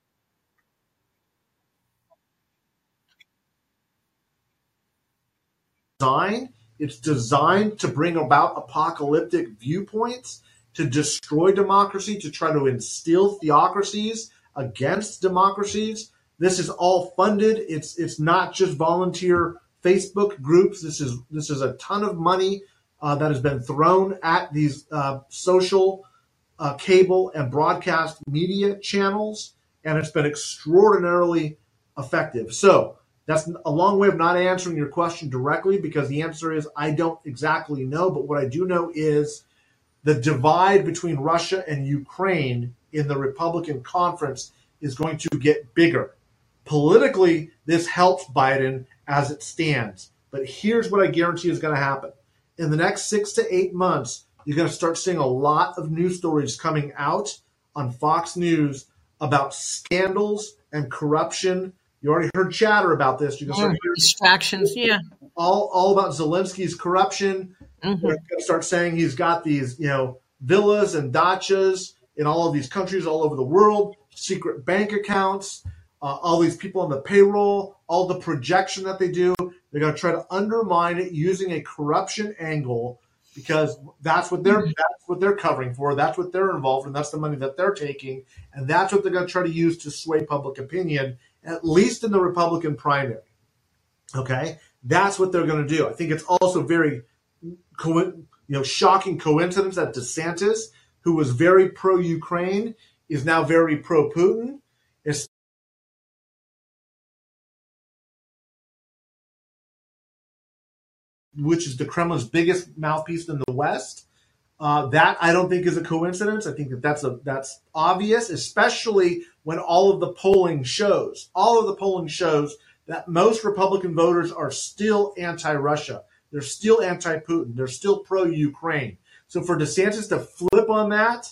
design. It's designed to bring about apocalyptic viewpoints, to destroy democracy, to try to instill theocracies against democracies. This is all funded. It's it's not just volunteer Facebook groups. This is this is a ton of money uh, that has been thrown at these uh, social, uh, cable, and broadcast media channels, and it's been extraordinarily effective. So that's a long way of not answering your question directly because the answer is I don't exactly know. But what I do know is the divide between Russia and Ukraine in the Republican conference is going to get bigger. Politically, this helps Biden as it stands. But here's what I guarantee is going to happen. In the next six to eight months, you're going to start seeing a lot of news stories coming out on Fox News about scandals and corruption. You already heard chatter about this. You're going to start Distractions. Yeah. all, all about Zelensky's corruption. Mhm. Going to start saying he's got these, you know, villas and dachas in all of these countries all over the world, secret bank accounts, uh, all these people on the payroll, all the projection that they do. They're going to try to undermine it using a corruption angle because that's what they're that's what they're covering for. That's what they're involved in. That's the money that they're taking, and that's what they're going to try to use to sway public opinion, at least in the Republican primary. Okay, that's what they're going to do. I think it's also very co- you know shocking coincidence that DeSantis, who was very pro Ukraine, is now very pro Putin. It's which is the Kremlin's biggest mouthpiece in the West. Uh, that I don't think is a coincidence. I think that that's a that's obvious, especially when all of the polling shows, all of the polling shows that most Republican voters are still anti-Russia. They're still anti-Putin. They're still pro-Ukraine. So for DeSantis to flip on that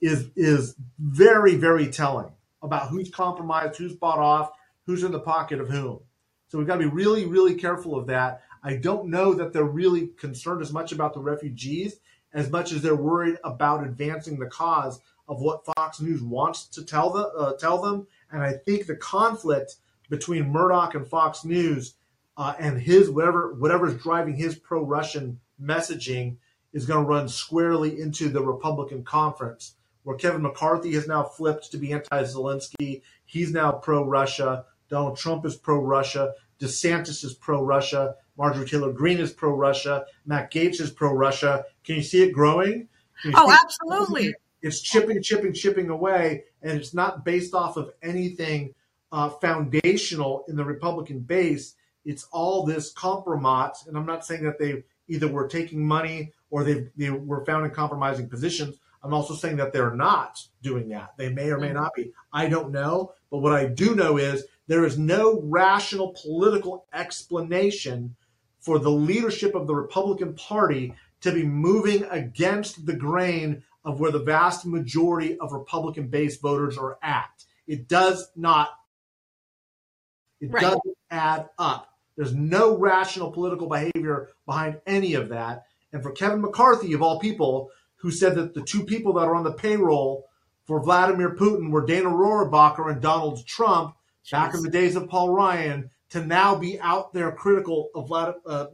is is very very telling about who's compromised, who's bought off, who's in the pocket of whom. So we've got to be really, really careful of that. I don't know that they're really concerned as much about the refugees as much as they're worried about advancing the cause of what Fox News wants to tell the uh, tell them. And I think the conflict between Murdoch and Fox News uh, and his whatever whatever's driving his pro-Russian messaging is going to run squarely into the Republican conference, where Kevin McCarthy has now flipped to be anti-Zelensky. He's now pro-Russia. Donald Trump is pro-Russia. DeSantis is pro-Russia. Marjorie Taylor Greene is pro-Russia. Matt Gaetz is pro-Russia. Can you see it growing? Oh, absolutely. It's chipping, chipping, chipping away, and it's not based off of anything uh, foundational in the Republican base. It's all this compromise, and I'm not saying that they either were taking money or they, they were found in compromising positions. I'm also saying that they're not doing that. They may or may mm-hmm. not be. I don't know. But what I do know is there is no rational political explanation for the leadership of the Republican Party to be moving against the grain of where the vast majority of Republican based voters are at. It does not, it right. doesn't add up. There's no rational political behavior behind any of that. And for Kevin McCarthy, of all people, who said that the two people that are on the payroll for Vladimir Putin were Dana Rohrabacher and Donald Trump Jeez. back in the days of Paul Ryan, to now be out there critical of Vlad, uh,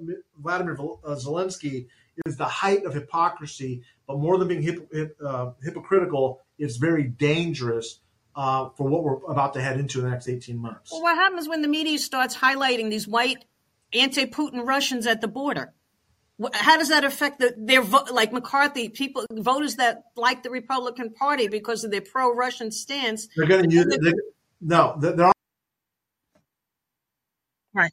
Vladimir uh, Zelensky is the height of hypocrisy. But more than being hip, hip, uh, hypocritical, it's very dangerous uh, for what we're about to head into in the next 18 months. Well, what happens when the media starts highlighting these white anti-Putin Russians at the border? How does that affect the, their vote? Like McCarthy, people, voters that like the Republican Party because of their pro-Russian stance. They're going to use. They, no, they're right.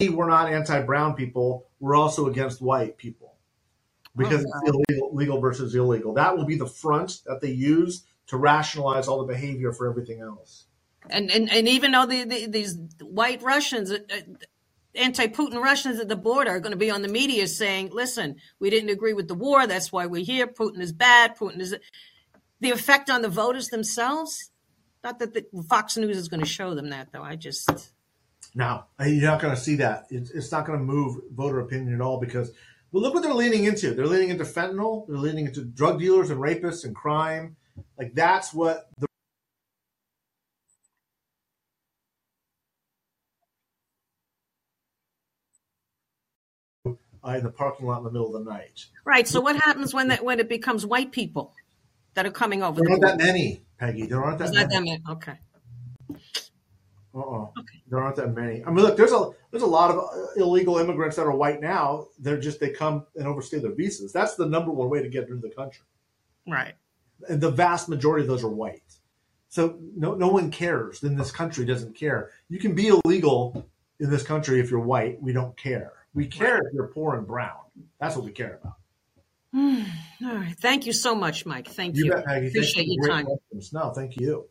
We're not anti-brown people. We're also against white people because oh, it's illegal, legal versus illegal. That will be the front that they use to rationalize all the behavior for everything else. And and, and even though the, the, these white Russians, uh, anti-Putin Russians at the border are going to be on the media saying, "Listen, we didn't agree with the war. That's why we're here. Putin is bad. Putin is." The effect on the voters themselves. Not that the Fox News is going to show them that, though. I just. No, you're not going to see that. It's, it's not going to move voter opinion at all because, well, look what they're leaning into. They're leaning into fentanyl. They're leaning into drug dealers and rapists and crime. Like that's what the uh, in the parking lot in the middle of the night. Right. So what happens when that when it becomes white people that are coming over? There aren't that many, Peggy. There aren't that, many. that many. Okay. Uh-uh. Okay. There aren't that many. I mean, look, there's a there's a lot of uh, illegal immigrants that are white now. They're just they come and overstay their visas. That's the number one way to get into the country. Right. And the vast majority of those are white. So no no one cares. Then this country doesn't care. You can be illegal in this country if you're white. We don't care. We care if you're poor and brown. That's what we care about. All right. Thank you so much, Mike. Thank you. you. Bet. Appreciate your time. Questions. No, thank you.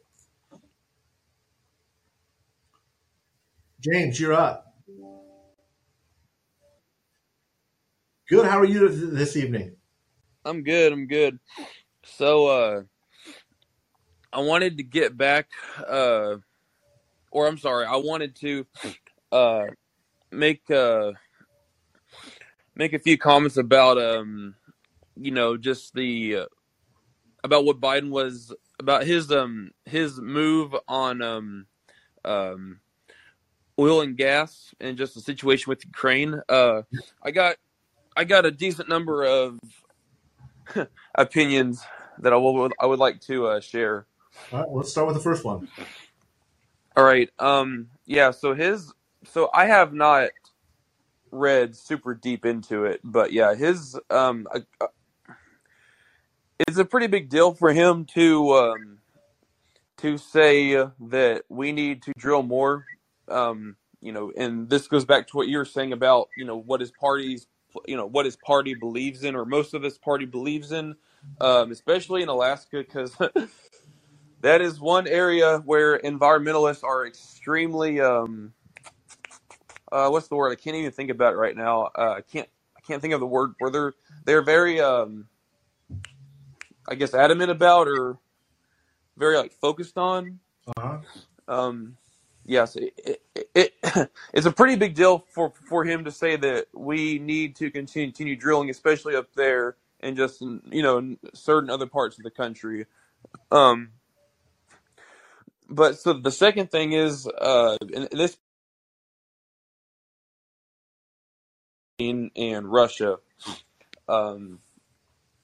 James, you're up. Good. How are you this evening? I'm good. I'm good. So, uh, I wanted to get back, uh, or I'm sorry, I wanted to, uh, make, uh, make a few comments about um you know just the uh, about what Biden was about his um his move on um um oil and gas and just the situation with Ukraine. Uh, I got I got a decent number of opinions that I will I would like to uh, share. All right, let's start with the first one. All right. Um. Yeah. So his. So I have not read super deep into it, but yeah, his um, uh, it's a pretty big deal for him to um, to say that we need to drill more. Um, you know, and this goes back to what you were saying about you know what his party's you know what his party believes in, or most of his party believes in, um, especially in Alaska, because that is one area where environmentalists are extremely um, uh, what's the word? I can't even think about it right now. Uh, I can't I can't think of the word where they're they're very um, I guess adamant about or very like focused on. Uh-huh. um, yes, it, it, it, it's a pretty big deal for for him to say that we need to continue, continue drilling, especially up there and just you know in certain other parts of the country. Um, but so the second thing is, uh, this in and Russia. Um,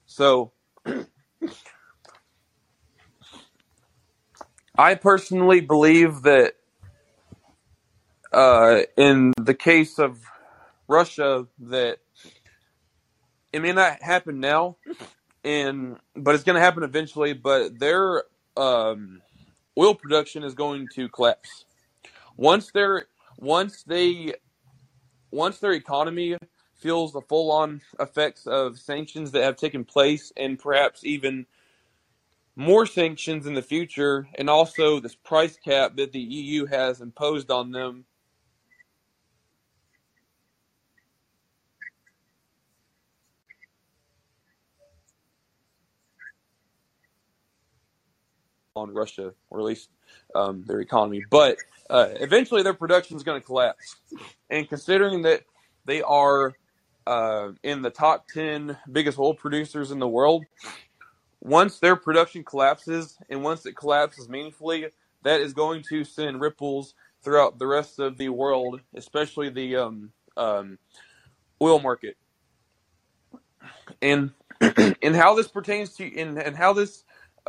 so I personally believe that uh, in the case of Russia, that it may not happen now, and but it's going to happen eventually. But their um, oil production is going to collapse once they're once they once their economy feels the full on effects of sanctions that have taken place, and perhaps even more sanctions in the future, and also this price cap that the EU has imposed on them. On Russia, or at least um, their economy, but uh, eventually their production is going to collapse. And considering that they are uh, in the top 10 biggest oil producers in the world, once their production collapses and once it collapses meaningfully, that is going to send ripples throughout the rest of the world, especially the um, um, oil market. And and how this pertains to and, and how this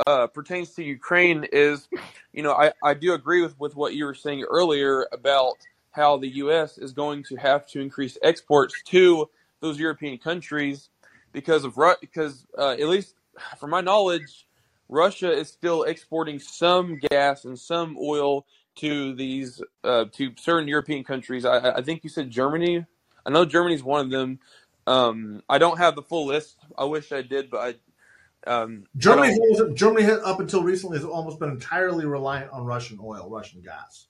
uh, pertains to Ukraine is, you know, I, I do agree with, with what you were saying earlier about how the U.S. is going to have to increase exports to those European countries because of because uh, at least from my knowledge, Russia is still exporting some gas and some oil to these uh, to certain European countries. I, I think you said Germany. I know Germany's one of them. Um, I don't have the full list. I wish I did, but I. Um, Germany, Germany up until recently has almost been entirely reliant on Russian oil, Russian gas.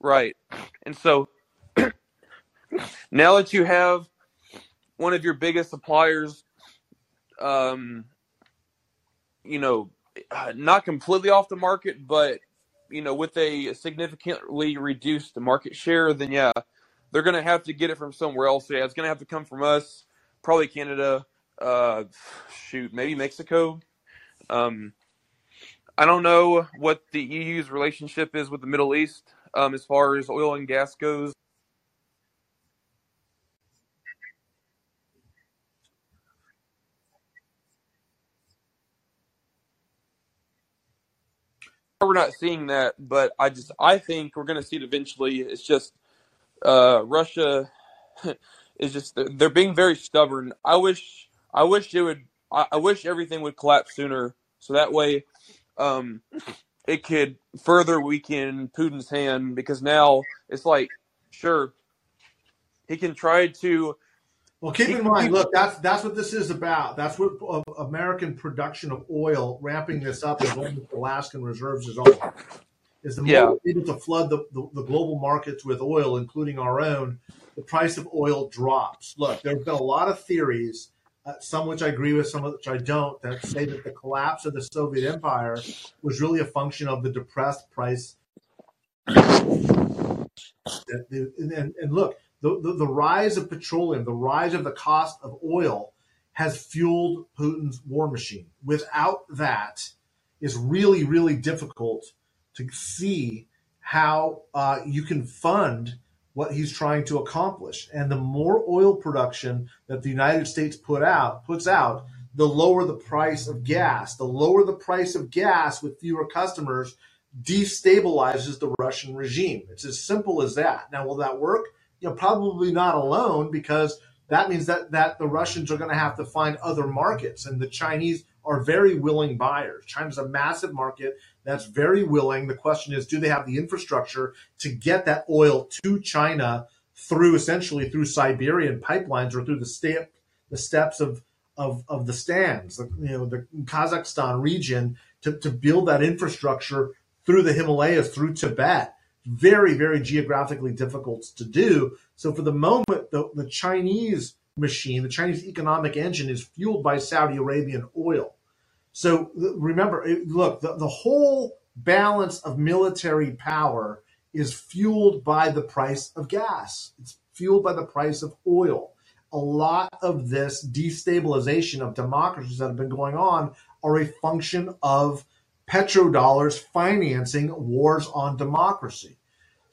Right, and so now that you have one of your biggest suppliers um, you know, not completely off the market, but you know, with a significantly reduced market share, then yeah, they're going to have to get it from somewhere else. Yeah, it's going to have to come from us, probably Canada. Uh, shoot, maybe Mexico. Um, I don't know what the EU's relationship is with the Middle East um, as far as oil and gas goes. we're not seeing that, but I just I think we're going to see it eventually. It's just uh, Russia is just they're being very stubborn. I wish I wish it would I, I wish everything would collapse sooner, so that way um, it could further weaken Putin's hand because now it's like sure he can try to well, keep in mind, look, that's that's what this is about. That's what uh, American production of oil, ramping this up as long as Alaskan reserves is on. Is the more yeah. we're able to flood the, the, the, global markets with oil, including our own, the price of oil drops. Look, there have been a lot of theories, uh, some which I agree with, some which I don't, that say that the collapse of the Soviet Empire was really a function of the depressed price. And, and, and look, the, the, the rise of petroleum, the rise of the cost of oil has fueled Putin's war machine. Without that, it's really, really difficult to see how uh, you can fund what he's trying to accomplish. And the more oil production that the United States put out puts out, the lower the price of gas. The lower the price of gas with fewer customers destabilizes the Russian regime. It's as simple as that. Now, will that work? you know, probably not alone because that means that that the Russians are going to have to find other markets, and the Chinese are very willing buyers. China's a massive market that's very willing. The question is, do they have the infrastructure to get that oil to China through essentially through Siberian pipelines or through the step the steppes of of, of the stands, the, you know, the Kazakhstan region to, to build that infrastructure through the Himalayas, through Tibet very, very geographically difficult to do. So for the moment, the, the Chinese machine, the Chinese economic engine is fueled by Saudi Arabian oil. So remember, look, the, the whole balance of military power is fueled by the price of gas. It's fueled by the price of oil. A lot of this destabilization of democracies that have been going on are a function of petrodollars financing wars on democracy.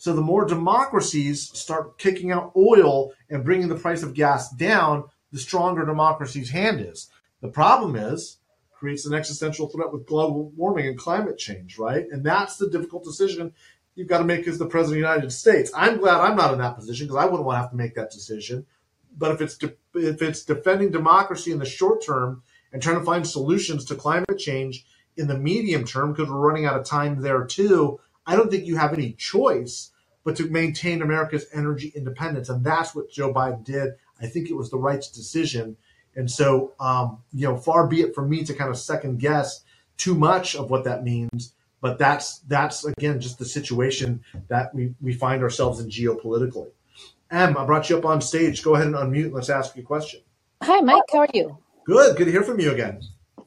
So the more democracies start kicking out oil and bringing the price of gas down, the stronger democracy's hand is. The problem is creates an existential threat with global warming and climate change, right? And that's the difficult decision you've got to make as the president of the United States. I'm glad I'm not in that position because I wouldn't want to have to make that decision. But if it's de- if it's defending democracy in the short term and trying to find solutions to climate change in the medium term because we're running out of time there too, I don't think you have any choice but to maintain America's energy independence, and that's what Joe Biden did. I think it was the right decision and so, um, you know, far be it from me to kind of second guess too much of what that means. But that's that's again just the situation that we, we find ourselves in geopolitically. Em, I brought you up on stage. Go ahead and unmute. Let's ask you a question. Hi, Mike. How are you? Good. Good to hear from you again.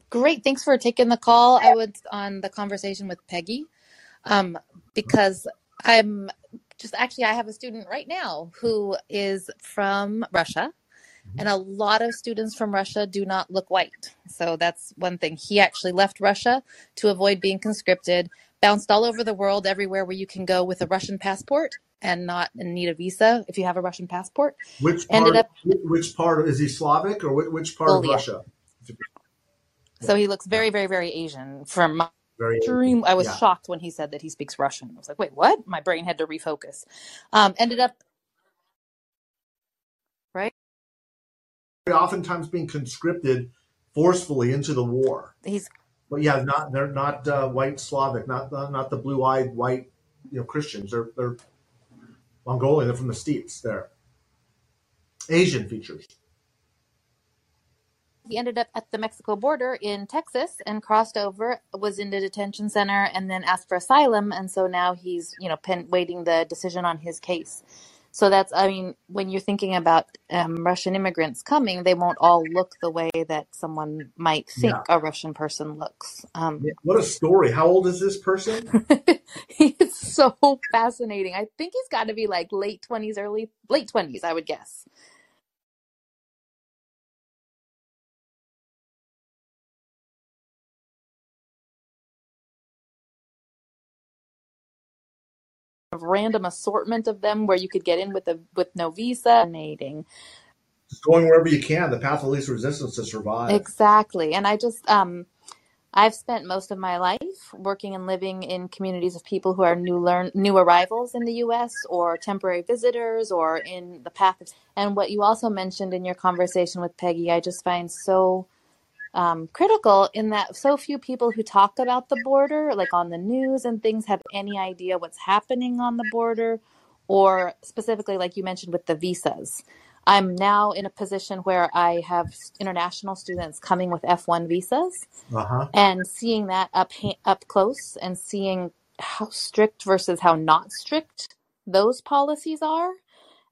Great. Thanks for taking the call. I was on the conversation with Peggy um, because I'm just actually, I have a student right now who is from Russia and a lot of students from Russia do not look white. So that's one thing. He actually left Russia to avoid being conscripted, bounced all over the world, everywhere where you can go with a Russian passport and not need a visa if you have a Russian passport. Which part, Ended up which part is he Slavic or which part of Russia? So he looks very, very, very Asian from my very dream. I was yeah. shocked when he said that he speaks Russian. I was like, wait, what? My brain had to refocus. Um, ended up right. oftentimes being conscripted forcefully into the war. He's but yeah, not they're not uh, white Slavic, not uh, not the blue eyed white you know Christians. They're they're Mongolian. They're from the steppes. They're Asian features. He ended up at the Mexico border in Texas and crossed over, was in the detention center, and then asked for asylum. And so now he's, you know, pen, waiting the decision on his case. So that's, I mean, when you're thinking about um, Russian immigrants coming, they won't all look the way that someone might think Yeah. a Russian person looks. Um, What a story. How old is this person? it's so fascinating. I think he's got to be like late 20s, early, late 20s, I would guess. Random assortment of them where you could get in with a with no visa. Just going wherever you can, the path of least resistance to survive. Exactly. And I just um I've spent most of my life working and living in communities of people who are new learn new arrivals in the US or temporary visitors or in the path of and what you also mentioned in your conversation with Peggy, I just find so um, critical in that so few people who talk about the border, like on the news and things, have any idea what's happening on the border, or specifically, like you mentioned, with the visas. I'm now in a position where I have international students coming with F1 visas, uh-huh. and seeing that up up close and seeing how strict versus how not strict those policies are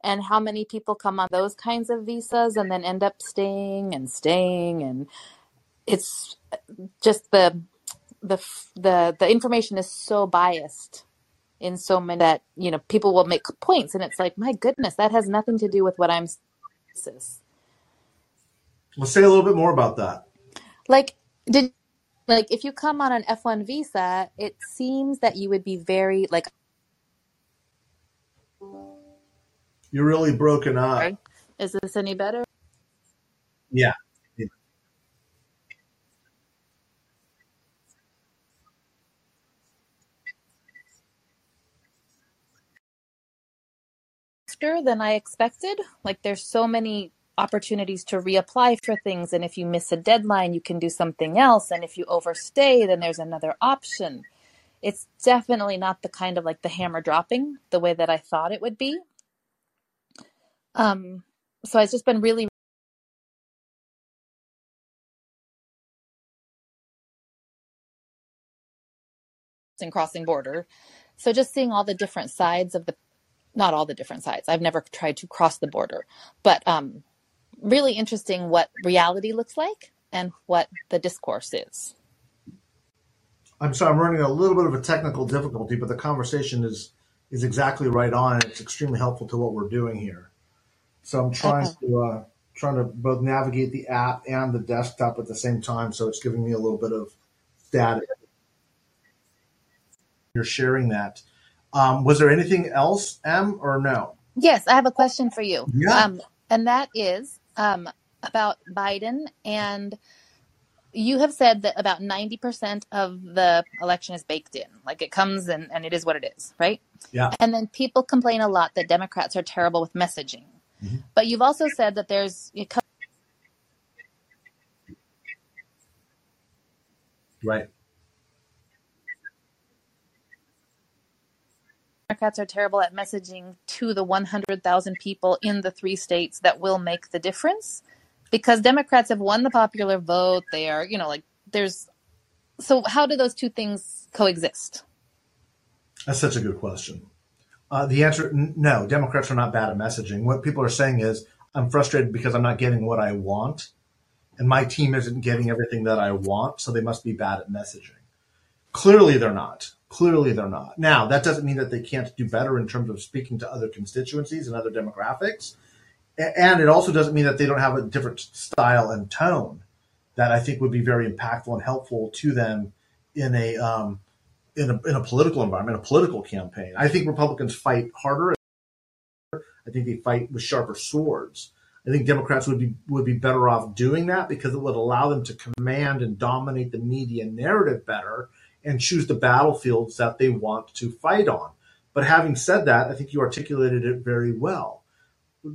and how many people come on those kinds of visas and then end up staying and staying and it's just the the the the information is so biased in so many that you know people will make points and it's like my goodness that has nothing to do with what i'm let's say a little bit more about that. Like did like if you come on an f1 visa it seems that you would be very like you're really broken up. Is this any better? Yeah than I expected. Like there's so many opportunities to reapply for things and if you miss a deadline you can do something else and if you overstay then there's another option. It's definitely not the kind of like the hammer dropping the way that I thought it would be. Um so it's just been really in crossing border. So just seeing all the different sides of the not all the different sides. I've never tried to cross the border, but um, really interesting what reality looks like and what the discourse is. I'm sorry, I'm running a little bit of a technical difficulty, but the conversation is is exactly right on. It's extremely helpful to what we're doing here. So I'm trying Okay. to uh, trying to both navigate the app and the desktop at the same time. So it's giving me a little bit of static. You're sharing that. Um, was there anything else, M, or no? Yes, I have a question for you. Yeah. Um, and that is um, about Biden. And you have said that about 90% of the election is baked in. Like it comes and, and it is what it is, right? Yeah. And then people complain a lot that Democrats are terrible with messaging. Mhm. But you've also said that there's it comes Right. Democrats are terrible at messaging to the 100,000 people in the three states that will make the difference because Democrats have won the popular vote. They are, you know, like there's. So, how do those two things coexist? That's such a good question. Uh, the answer, no, Democrats are not bad at messaging. What people are saying is, I'm frustrated because I'm not getting what I want, and my team isn't getting everything that I want, so they must be bad at messaging. Clearly, they're not. Clearly, they're not. Now, that doesn't mean that they can't do better in terms of speaking to other constituencies and other demographics. And it also doesn't mean that they don't have a different style and tone that I think would be very impactful and helpful to them in a um, in a, in a political environment, a political campaign. I think Republicans fight harder. I think they fight with sharper swords. I think Democrats would be would be better off doing that because it would allow them to command and dominate the media narrative better and choose the battlefields that they want to fight on. But having said that, I think you articulated it very well.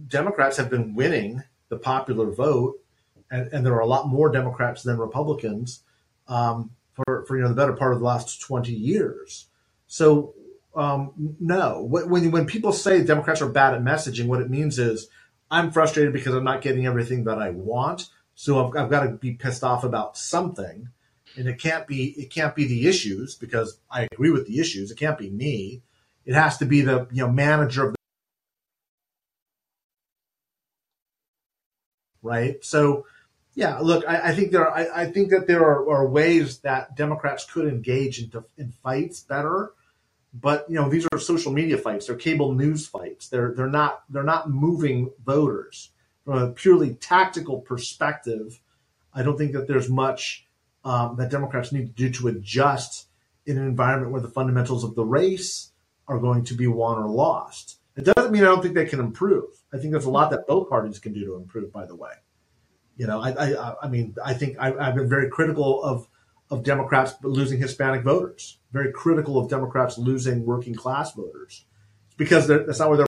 Democrats have been winning the popular vote, and, and there are a lot more Democrats than Republicans. Um, for, for you know the better part of the last 20 years. So um, no, when when people say Democrats are bad at messaging, what it means is I'm frustrated because I'm not getting everything that I want. So I've, I've got to be pissed off about something, and it can't be it can't be the issues because I agree with the issues. It can't be me. It has to be the you know manager of the right. So yeah, look, I, I think there are, I, I think that there are, are ways that Democrats could engage into in fights better, but you know these are social media fights, they're cable news fights. They're they're not they're not moving voters from a purely tactical perspective. I don't think that there's much um, that Democrats need to do to adjust in an environment where the fundamentals of the race are going to be won or lost. It doesn't mean I don't think they can improve. I think there's a lot that both parties can do to improve. By the way. You know, I, I, I mean, I think I, I've been very critical of of Democrats losing Hispanic voters. Very critical of Democrats losing working class voters, because that's not where they're.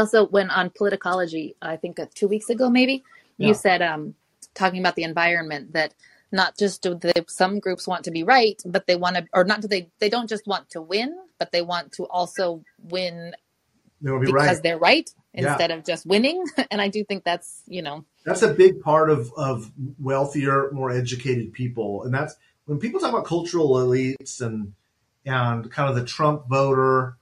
Also, when on Politicology, I think uh, two weeks ago, maybe Yeah. you said, um, talking about the environment, that not just do they, some groups want to be right, but they want to, or not do they, they don't just want to win, but they want to also win They will be because right. they're right Yeah. instead of just winning. And I do think that's, you know, That's a big part of of wealthier, more educated people, and that's when people talk about cultural elites and and kind of the Trump voter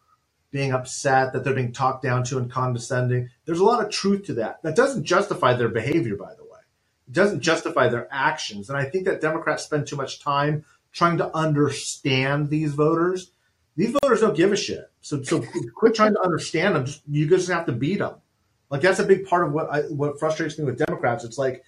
being upset that they're being talked down to and condescending. There's a lot of truth to that. That doesn't justify their behavior, by the way. It doesn't justify their actions. And I think that Democrats spend too much time trying to understand these voters. These voters don't give a shit. So, so quit trying to understand them. You just have to beat them. Like that's a big part of what I, what frustrates me with Democrats. It's like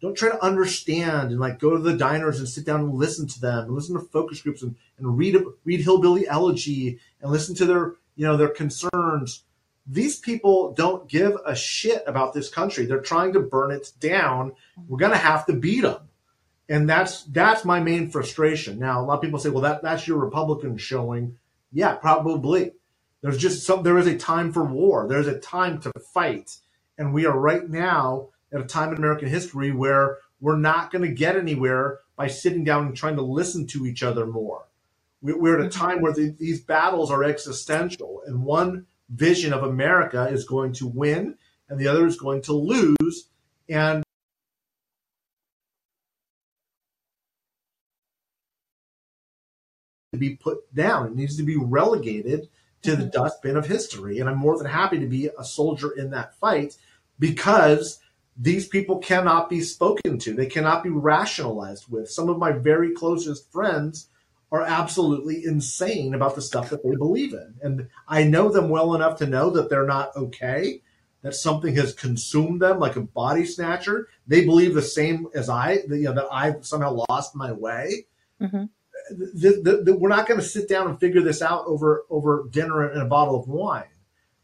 don't try to understand and like go to the diners and sit down and listen to them, and listen to focus groups and, and read read hillbilly elegy and listen to their you know their concerns. These people don't give a shit about this country. They're trying to burn it down. We're gonna have to beat them, and that's that's my main frustration. Now a lot of people say, well, that that's your Republican showing. Yeah, probably. There's just some. There is a time for war. There's a time to fight, and we are right now at a time in American history where we're not going to get anywhere by sitting down and trying to listen to each other more. We- We're at a mm-hmm. time where the, these battles are existential, and one vision of America is going to win, and the other is going to lose. And to be put down. It needs to be relegated to the mm-hmm. dustbin of history. And I'm more than happy to be a soldier in that fight because these people cannot be spoken to. They cannot be rationalized with. Some of my very closest friends are absolutely insane about the stuff that they believe in. And I know them well enough to know that they're not okay, that something has consumed them like a body snatcher. They believe the same as I, you know, that I've somehow lost my way. Mm-hmm. The, the, the, we're not going to sit down and figure this out over over dinner and a bottle of wine.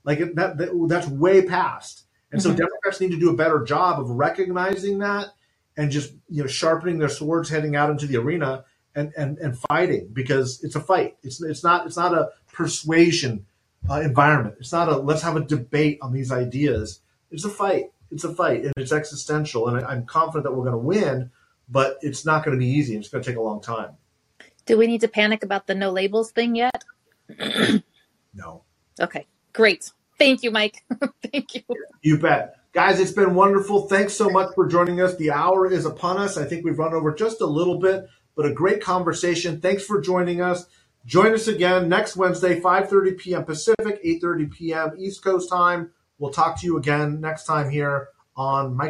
Like that, that's way past. And mm-hmm. so Democrats need to do a better job of recognizing that and just you know sharpening their swords heading out into the arena and and, and fighting because it's a fight. It's it's not it's not a persuasion uh, environment. It's not a let's have a debate on these ideas. It's a fight. It's a fight and it's existential. And I, I'm confident that we're going to win, but it's not going to be easy. It's going to take a long time. Do we need to panic about the no labels thing yet? no. Okay, great. Thank you, Mike. Thank you. You bet. Guys, it's been wonderful. Thanks so much for joining us. The hour is upon us. I think we've run over just a little bit, but a great conversation. Thanks for joining us. Join us again next Wednesday, 5:30 p.m. Pacific, 8:30 p.m. East Coast time. We'll talk to you again next time here on Mike